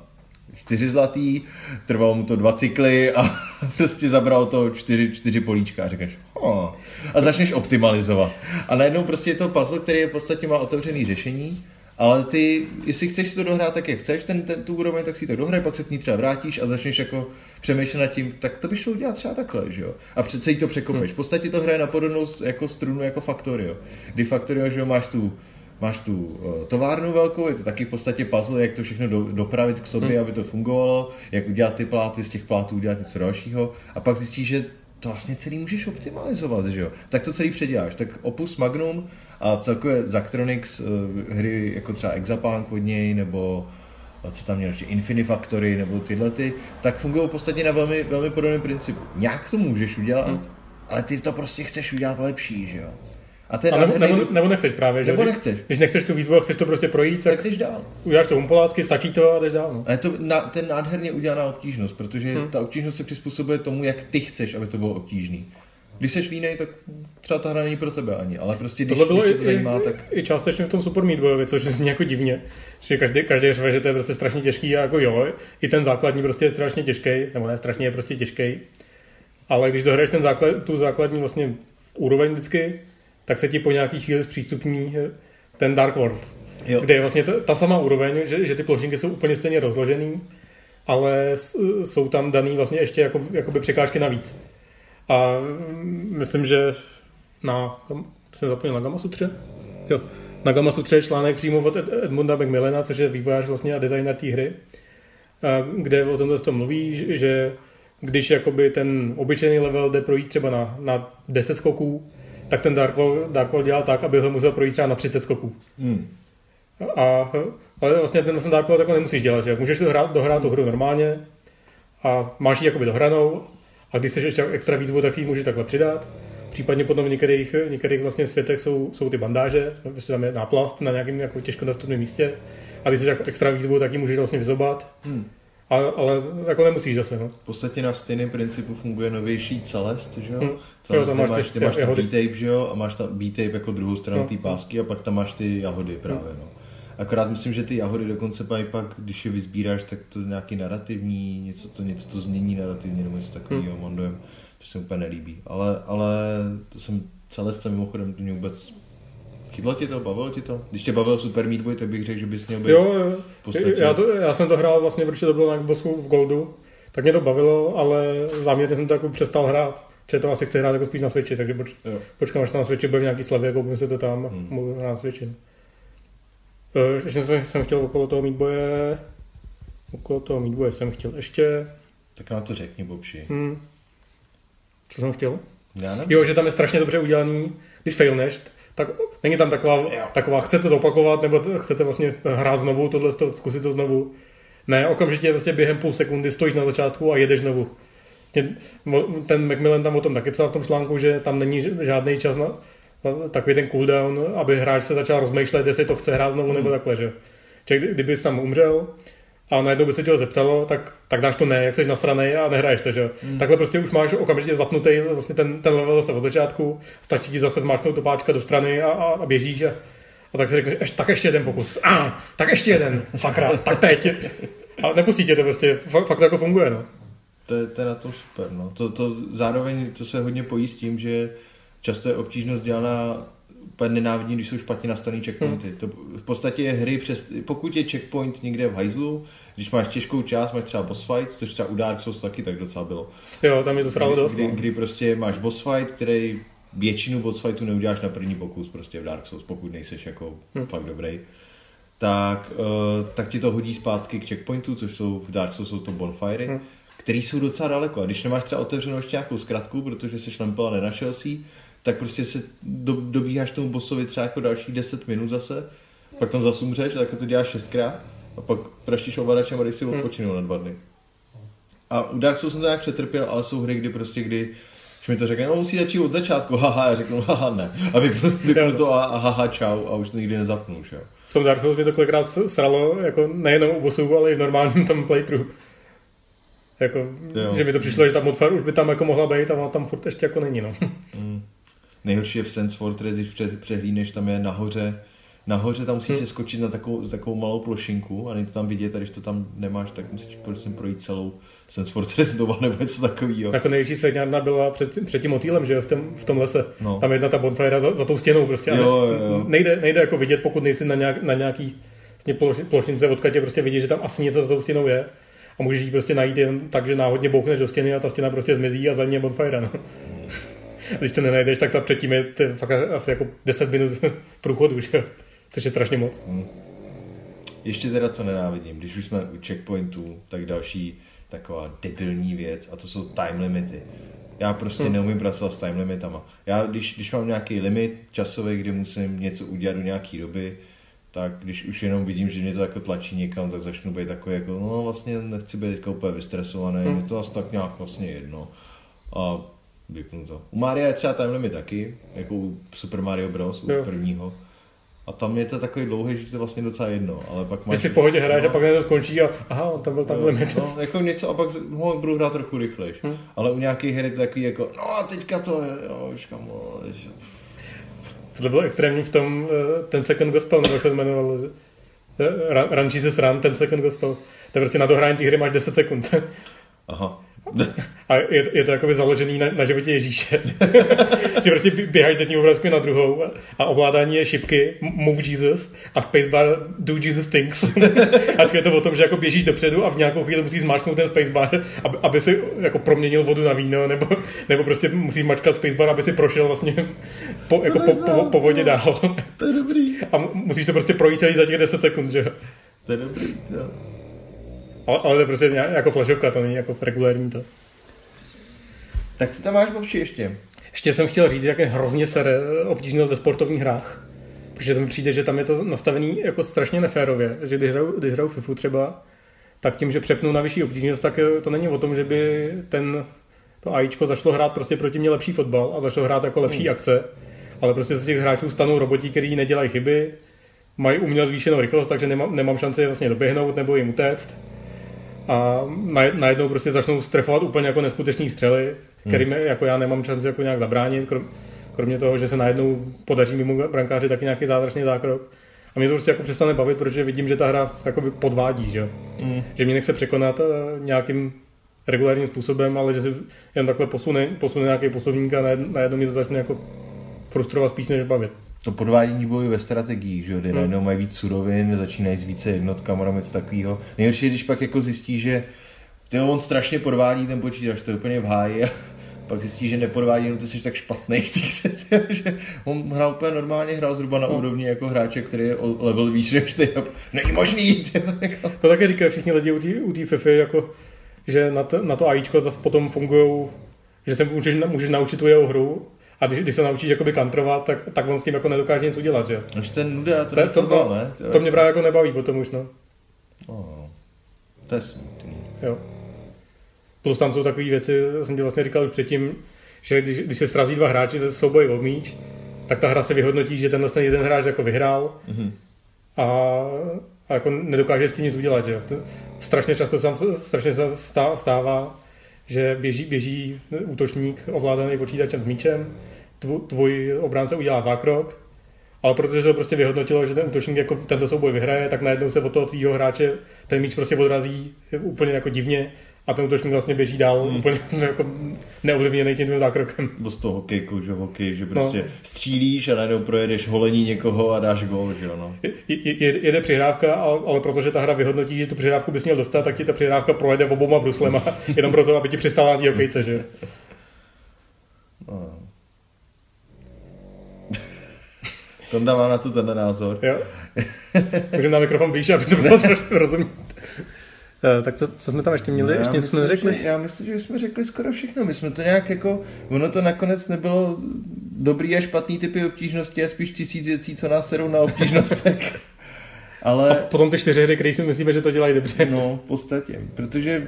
čtyři zlatý, trvalo mu to dva cykly a prostě zabral to čtyři, čtyři políčka a řekneš, oh. a začneš optimalizovat. A najednou prostě je to puzzle, který je v podstatě má otevřený řešení ale ty, jestli chceš to dohrát tak, jak chceš, ten, ten tu úroveň, tak si to dohraj, pak se k ní třeba vrátíš a začneš jako přemýšlet nad tím, tak to by šlo udělat třeba takhle, že jo? A přece jí to překopeš. Hmm. V podstatě to hraje na podobnou jako strunu jako Factorio. Kdy Factorio, že jo, máš tu máš tu uh, továrnu velkou, je to taky v podstatě puzzle, jak to všechno do, dopravit k sobě, hmm. aby to fungovalo, jak udělat ty pláty, z těch plátů udělat něco dalšího a pak zjistíš, že to vlastně celý můžeš optimalizovat, že jo? Tak to celý předěláš. Tak Opus Magnum a celkově Zactronics, eh, hry jako třeba Exapunk od něj, nebo co tam měl ještě, Infinifactory, nebo tyhle ty, tak fungují v podstatě na velmi, velmi podobném principu. Nějak to můžeš udělat, hmm. ale ty to prostě chceš udělat lepší, že jo? A, ten a nebo, nebo, nebo, nechceš právě, že? Nebo nechceš. Když nechceš tu výzvu a chceš to prostě projít, tak, tak jdeš dál. Uděláš to umpolácky, stačí to a jdeš dál. No. A je to na, ten nádherně udělaná obtížnost, protože hmm. ta obtížnost se přizpůsobuje tomu, jak ty chceš, aby to bylo obtížný. Když jsi línej, tak třeba ta hra není pro tebe ani, ale prostě když, Tohle bylo když tě to zajímá, tak... I částečně v tom Super Meat Boyovi, což zní jako divně, že každý, každý řve, že to je prostě strašně těžký a jako jo, i ten základní prostě je strašně těžký, nebo ne, strašně je prostě těžký. Ale když dohraješ ten základ, tu základní vlastně úroveň vždycky, tak se ti po nějaký chvíli zpřístupní eh, ten Dark World. Jo. Kde je vlastně ta, ta sama úroveň, že, že ty plošinky jsou úplně stejně rozložený, ale jsou tam daný vlastně ještě jako, jakoby překážky navíc. A myslím, že na, jsem zapomněl na Gamasutře? Jo, na Gamasutře je článek přímo od Edmunda McMillena, což je vývojář vlastně a designer té hry, kde o tomhle to mluví, že když jakoby ten obyčejný level jde projít třeba na, na 10 skoků, tak ten Dark World, Dark World dělá tak, aby ho musel projít třeba na 30 skoků. Hmm. A, ale vlastně ten, ten Dark World jako nemusíš dělat, že můžeš dohrát, dohrát tu hru normálně a máš ji jakoby dohranou a když jsi ještě extra výzvu, tak si ji můžeš takhle přidat. Případně potom v některých, některých vlastně světech jsou, jsou ty bandáže, prostě tam je náplast na nějakém jako těžko dostupném místě. A když jsi jako extra výzvu, tak ji můžeš vlastně vyzobat. Hmm. Ale, ale jako nemusíš zase. No. V podstatě na stejném principu funguje novější Celest, že jo? Hmm. Celest, jo, máš, máš, ty, máš tam B-tape, že jo? A máš tam B-tape jako druhou stranu no. té pásky a pak tam máš ty jahody právě, hmm. no. Akorát myslím, že ty jahody dokonce mají pak, když je vyzbíráš, tak to nějaký narrativní, něco to, něco to změní narrativně nebo něco takového, hmm. mám dojem, to se mi úplně nelíbí. Ale, ale to jsem celé se mimochodem to mě vůbec Chytlo ti to, bavilo ti to? Když tě bavil Super Meat Boy, tak bych řekl, že bys měl být jo, jo. Já, to, já jsem to hrál vlastně, protože to bylo na Xboxu v Goldu, tak mě to bavilo, ale záměrně jsem to jako přestal hrát. Že to asi chci hrát jako spíš na Switchi, takže poč, počkám, až na Switchi bude nějaký slavě, koupím si to tam hmm. můžu hrát na Switchi. Uh, ještě jsem, jsem chtěl okolo toho mít boje, okolo toho mít boje jsem chtěl ještě. Tak nám to řekni, Bobši. Hmm. Co jsem chtěl? Já nevím. Jo, že tam je strašně dobře udělaný, když failneš, tak není tam taková, taková chcete zopakovat, nebo chcete vlastně hrát znovu, tohle to, zkusit to znovu. Ne, okamžitě vlastně během půl sekundy stojíš na začátku a jedeš znovu. Ten Macmillan tam o tom taky psal v tom článku, že tam není žádný čas na, takový ten cooldown, aby hráč se začal rozmýšlet, jestli to chce hrát znovu nebo hmm. takhle, že. Čili kdybys tam umřel a najednou by se tě zeptalo, tak, tak dáš to ne, jak jsi nasranej a nehraješ to, že hmm. Takhle prostě už máš okamžitě zapnutý vlastně ten, ten level zase od začátku, stačí ti zase zmáčknout to páčka do strany a, a, a běžíš a, a tak si řekneš, tak ještě jeden pokus. A, tak ještě jeden, sakra, tak teď. A nepustí tě to prostě, fakt, fakt to jako funguje, no. To je, to je na tom super, no. To, to zároveň to se hodně pojí s tím, že často je obtížnost dělaná úplně nenávidí, když jsou špatně nastavený checkpointy. Hmm. To v podstatě je hry přes, pokud je checkpoint někde v hajzlu, když máš těžkou část, máš třeba boss fight, což třeba u Dark Souls taky tak docela bylo. Jo, tam je to srálo dost. Kdy, no. kdy, prostě máš boss fight, který většinu boss fightu neuděláš na první pokus prostě v Dark Souls, pokud nejseš jako hmm. fakt dobrý. Tak, uh, tak ti to hodí zpátky k checkpointu, což jsou v Dark Souls jsou to bonfire, hmm. který jsou docela daleko. A když nemáš třeba otevřenou ještě nějakou zkratku, protože jsi šlempel a nenašel si tak prostě se do, dobíháš tomu bossovi třeba jako další 10 minut zase, pak tam zase umřeš, tak to děláš šestkrát, a pak praštíš ovladačem a jdeš si Hmm. odpočinout na dva dny. A u Dark Souls jsem to nějak přetrpěl, ale jsou hry, kdy prostě, kdy když mi to řekne, no musí začít od začátku, haha, já řeknu, haha, ne. A vypnu, vypnu to a, a haha, čau a už to nikdy nezapnu, že jo. V tom Dark Souls mě to kolikrát sralo, jako nejenom u bossů, ale i v normálním tom playthrough. Jako, Jo. že mi to přišlo, že ta modfar už by tam jako mohla být a ona tam furt ještě jako není, no. Mm. Nejhorší je v Sense Fortress, když pře, přehlídneš, tam je nahoře, nahoře tam musíš Hmm. si skočit na takovou, takovou malou plošinku a není to tam vidět a když to tam nemáš, tak musíš prostě projít celou Sense Fortress doma nebo něco takového. Jako největší světňárna byla před, před tím motýlem, že v, tom, v tom lese. No. Tam jedna ta bonfire za, za tou stěnou prostě. Jo, jo, jo. Nejde, nejde jako vidět, pokud nejsi na, nějak, na nějaký vlastně ploš, plošince, odkud tě prostě vidí, že tam asi něco za tou stěnou je. A můžeš ji prostě najít jen tak, že náhodně bouchneš do stěny a ta stěna prostě zmizí a za ní je bonfire. No. Když to nenajdeš, tak ta předtím je to je fakt asi jako 10 minut průchodu, že. Což je strašně moc. Ještě teda co nenávidím, když už jsme u checkpointů, tak další taková debilní věc a to jsou time limity. Já prostě Hmm. neumím pracovat s time limitama. Já, když, když mám nějaký limit časový, kdy musím něco udělat do nějaké doby, tak když už jenom vidím, že mě to jako tlačí někam, tak začnu být takový jako, no vlastně nechci být teďka úplně vystresovaný, Hmm. mě to asi tak nějak vlastně jedno. A vypnu to. U Maria je třeba time limit taky, jako u Super Mario Bros. u Jo. prvního. A tam je to takový dlouhý, že to je vlastně docela jedno, ale pak máš... Teď si v pohodě hraješ no, a pak to skončí a aha, on tam byl tam no, limit. No, jako něco a pak ho budu hrát trochu rychlejš. Hm. Ale u nějakých her je to takový jako, no a teďka to je, jo, už kamo, Tohle bylo extrémní v tom, eh, ten Second Gospel, nebo jak se to jmenovalo. eh, Run, Run Jesus Run, ten Second Gospel. To je prostě na dohrání té hry máš 10 sekund. Aha. A je, je to jakoby založený na, na životě Ježíše. že prostě bě- běháš z jedním obrázku na druhou a, ovládání je šipky, move Jesus a spacebar do Jesus things. a je to o tom, že jako běžíš dopředu a v nějakou chvíli musíš zmáčknout ten spacebar, aby, aby si jako proměnil vodu na víno, nebo, nebo prostě musíš mačkat spacebar, aby si prošel vlastně po, jako po, po, po vodě dál. To je dobrý. a mu- musíš to prostě projít celý za těch 10 sekund, že jo. To je dobrý, jo. Ale, ale to je prostě jako flashovka, to není jako regulérní to. Tak co tam máš Bobši ještě? Ještě jsem chtěl říct, jak je hrozně sere obtížnost ve sportovních hrách. Protože to mi přijde, že tam je to nastavený jako strašně neférově. Že když hrajou, když hrajou FIFU třeba, tak tím, že přepnou na vyšší obtížnost, tak eh, to není o tom, že by ten, to AIčko zašlo hrát prostě proti mě lepší fotbal a zašlo hrát jako lepší Hmm. akce. Ale prostě z těch hráčů stanou roboti, kteří nedělají chyby, mají uměle zvýšenou rychlost, takže nemám, nemám šanci je vlastně doběhnout nebo jim utéct. A naj- najednou prostě začnou strefovat úplně jako neskutečný střely, kterým jako já nemám šanci jako nějak zabránit, krom, kromě toho, že se najednou podaří mimo brankáři taky nějaký zázračný zákrok. A mě to prostě jako přestane bavit, protože vidím, že ta hra jakoby podvádí, že, jo. Mm. že mě nechce překonat eh, nějakým regulárním způsobem, ale že si jen takhle posune, posune nějaký poslovník a najednou, najednou mě to začne jako frustrovat spíš než bavit. To podvádění boju ve strategii, že jo, Hmm. najednou mají víc surovin, začínají s více jednotkama nebo něco takového. Nejhorší je, když pak jako zjistí, že tyjo, on strašně podvádí ten počítač, to je úplně v háji a pak zjistí, že nepodvádí, no ty jsi tak špatný v té hře, tyjo, že on hrál úplně normálně, hrál zhruba na No. úrovni jako hráče, který je o level výš než ty. Není možný, jako. To také říkají všichni lidi u té u té FIFA, jako, že na to, na to AIčko zase potom fungují, že se můžeš, můžeš naučit tu jeho hru a když, když se naučíš jakoby kantrovat, tak, tak on s tím jako nedokáže nic udělat, že jo. Až ten nuda, to, To, je to, to, ne? Tyjo, to mě právě jako nebaví potom už, no. no, to je smutný. Jo. Plus tam jsou takové věci, jsem ti vlastně říkal už předtím, že když, když se srazí dva hráči v souboji o míč, tak ta hra se vyhodnotí, že tenhle ten jeden hráč jako vyhrál Mhm. a, a jako nedokáže s tím nic udělat. Že? To- Strašně často se, strašně se stá- stává, že běží, běží útočník ovládaný počítačem s míčem, tvůj obránce udělá zákrok, ale protože se to prostě vyhodnotilo, že ten útočník jako tento souboj vyhraje, tak najednou se od toho tvýho hráče ten míč prostě odrazí úplně jako divně a ten útočník vlastně běží dál Hmm. úplně jako neovlivněný tím tvým zákrokem. Nebo z toho hokejku, že hokej, že No. prostě střílíš a najednou projedeš holení někoho a dáš gol, že jo, no. Je, je, jede přihrávka, ale, ale protože ta hra vyhodnotí, že tu přihrávku bys měl dostat, tak ti ta přihrávka projede oboma bruslema, jenom proto, aby ti přistála na té hokejce, že? Tonda má na to ten názor. Jo? Můžeme na mikrofon blíž, aby to bylo rozumět. Eh, Tak co, co jsme tam ještě měli? No, ještě já něco jsme myslím, neřekli? Že, já myslím, že jsme řekli skoro všechno. My jsme to nějak jako, ono to nakonec nebylo dobrý a špatný typy obtížnosti a spíš tisíc věcí, co nás serou na obtížnostech. Ale... A potom ty čtyři hry, které si myslíme, že to dělají dobře. No, v podstatě, protože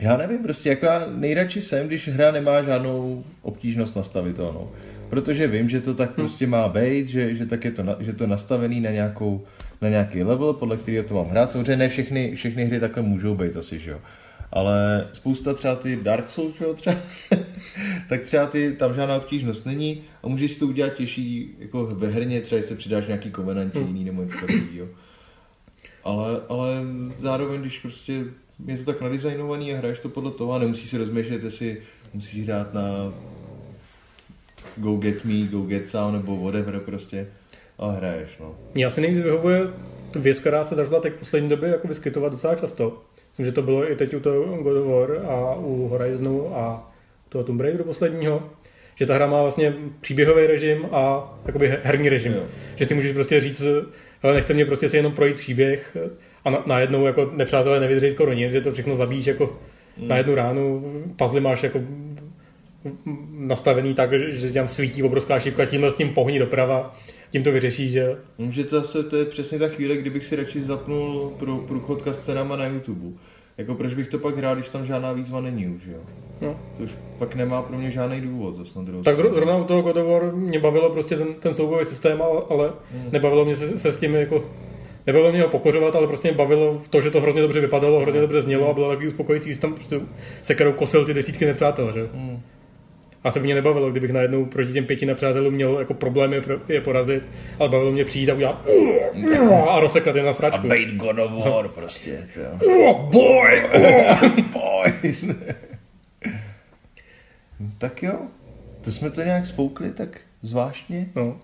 já nevím, prostě jako já nejradši jsem, když hra nemá žádnou obtížnost nastavitelnou. Protože vím, že to tak prostě má být, že, že, tak je to, na, že to nastavený na, nějakou, na nějaký level, podle kterého to mám hrát. Samozřejmě ne všechny, všechny hry takhle můžou být asi, že jo. Ale spousta třeba ty Dark Souls, že jo, třeba, tak třeba ty, tam žádná obtížnost není a můžeš si to udělat těžší jako ve herně, třeba se přidáš nějaký kovenantě jiný nebo něco takového. Ale, ale zároveň, když prostě je to tak nadizajnovaný a hraješ to podle toho a nemusíš si rozmýšlet, jestli musíš hrát na Go Get Me, Go Get Sound nebo whatever prostě a hraješ, no. Mně asi nejvíc vyhovuje věc, která se začala teď v poslední době jako vyskytovat docela často. Myslím, že to bylo i teď u toho God of War a u Horizonu a toho Tomb Raideru posledního, že ta hra má vlastně příběhový režim a jakoby herní režim. Jo. Že si můžeš prostě říct, ale nechte mě prostě si jenom projít příběh a na, najednou jako nepřátelé nevydrží skoro nic, že to všechno zabíjíš jako mm. na jednu ránu, puzzle máš jako nastavený tak, že tam svítí obrovská šipka, tímhle s tím pohní doprava, tím to vyřeší, že Může to zase, to je přesně ta chvíle, kdybych si radši zapnul pro průchodka s cenama na YouTube. Jako proč bych to pak hrál, když tam žádná výzva není už, jo? No. To už pak nemá pro mě žádný důvod zase na druhou Tak zrovna u toho God of War mě bavilo prostě ten, ten soubojový systém, ale hmm. nebavilo mě se, se s tím jako nebavilo mě ho pokořovat, ale prostě mě bavilo to, že to hrozně dobře vypadalo, hrozně dobře znělo a bylo takový uspokojící, že tam prostě se kterou kosil ty desítky nepřátel, že? Hmm. A se mě nebavilo, kdybych najednou proti těm pěti nepřátelům měl jako problémy je porazit, ale bavilo mě přijít a udělat a rozsekat je na sračku. A bait God of War no. prostě. To. Oh, boy! Oh, boy! tak jo, to jsme to nějak spoukli tak zvláštně. No.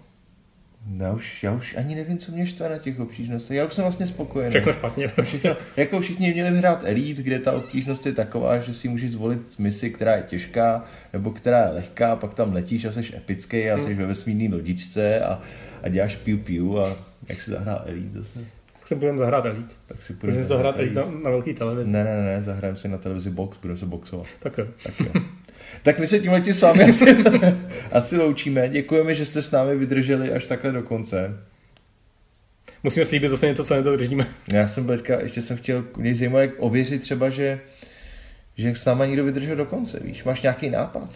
Já už, já už ani nevím, co mě štve na těch obtížnostech. Já už jsem vlastně spokojený. Všechno špatně. Všechno, jako všichni měli hrát Elite, kde ta obtížnost je taková, že si můžeš zvolit misi, která je těžká, nebo která je lehká, pak tam letíš a jsi epický a jsi hmm. ve vesmírné lodičce a, a děláš piu piu a jak si zahrál Elite zase. Tak si budeme zahrát Elite. Tak si budeme zahrát Elite na, na velký televizi. Ne, ne, ne, zahrajeme si na televizi box, budeme se boxovat. Tak jo. Tak jo. Tak my se tímhle s vámi asi, asi loučíme. Děkujeme, že jste s námi vydrželi až takhle do konce. Musíme slíbit zase něco, co nedodržíme. Já jsem teďka, ještě jsem chtěl, mě zajímalo, jak ověřit třeba, že, že s náma někdo vydržel do konce, víš? Máš nějaký nápad?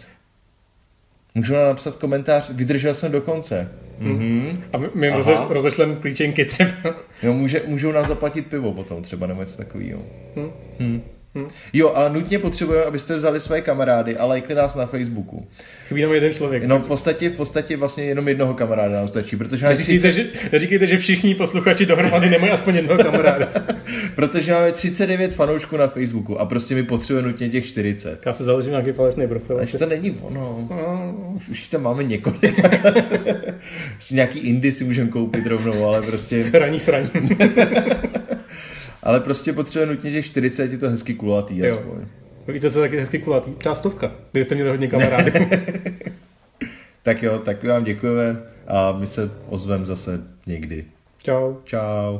Můžu nám napsat komentář, vydržel jsem do konce. Mm-hmm. A my, my rozešleme klíčenky třeba. Jo, může, můžou nám zaplatit pivo potom třeba, nebo něco takového. Hmm. Hmm. Hmm. Jo, a nutně potřebujeme, abyste vzali své kamarády a lajkli nás na Facebooku. Chybí nám jeden člověk. No v podstatě, v podstatě vlastně jenom jednoho kamaráda nám stačí, protože neříkejte, 30... že, neříkejte, že všichni posluchači dohromady nemají aspoň jednoho kamaráda. protože máme 39 fanoušků na Facebooku a prostě mi potřebuje nutně těch 40. Já se založím nějaký falešný profil. Ale to není ono. No. Už, už tam máme několik. Nějaký indie si můžeme koupit rovnou, ale prostě... Raní sraní. Ale prostě potřebuje nutně těch 40, je to hezky kulatý jo. aspoň. Víte, co je taky hezky kulatý? Třeba stovka, kdybyste měli hodně kamarádů. tak jo, tak vám děkujeme a my se ozveme zase někdy. Čau. Čau.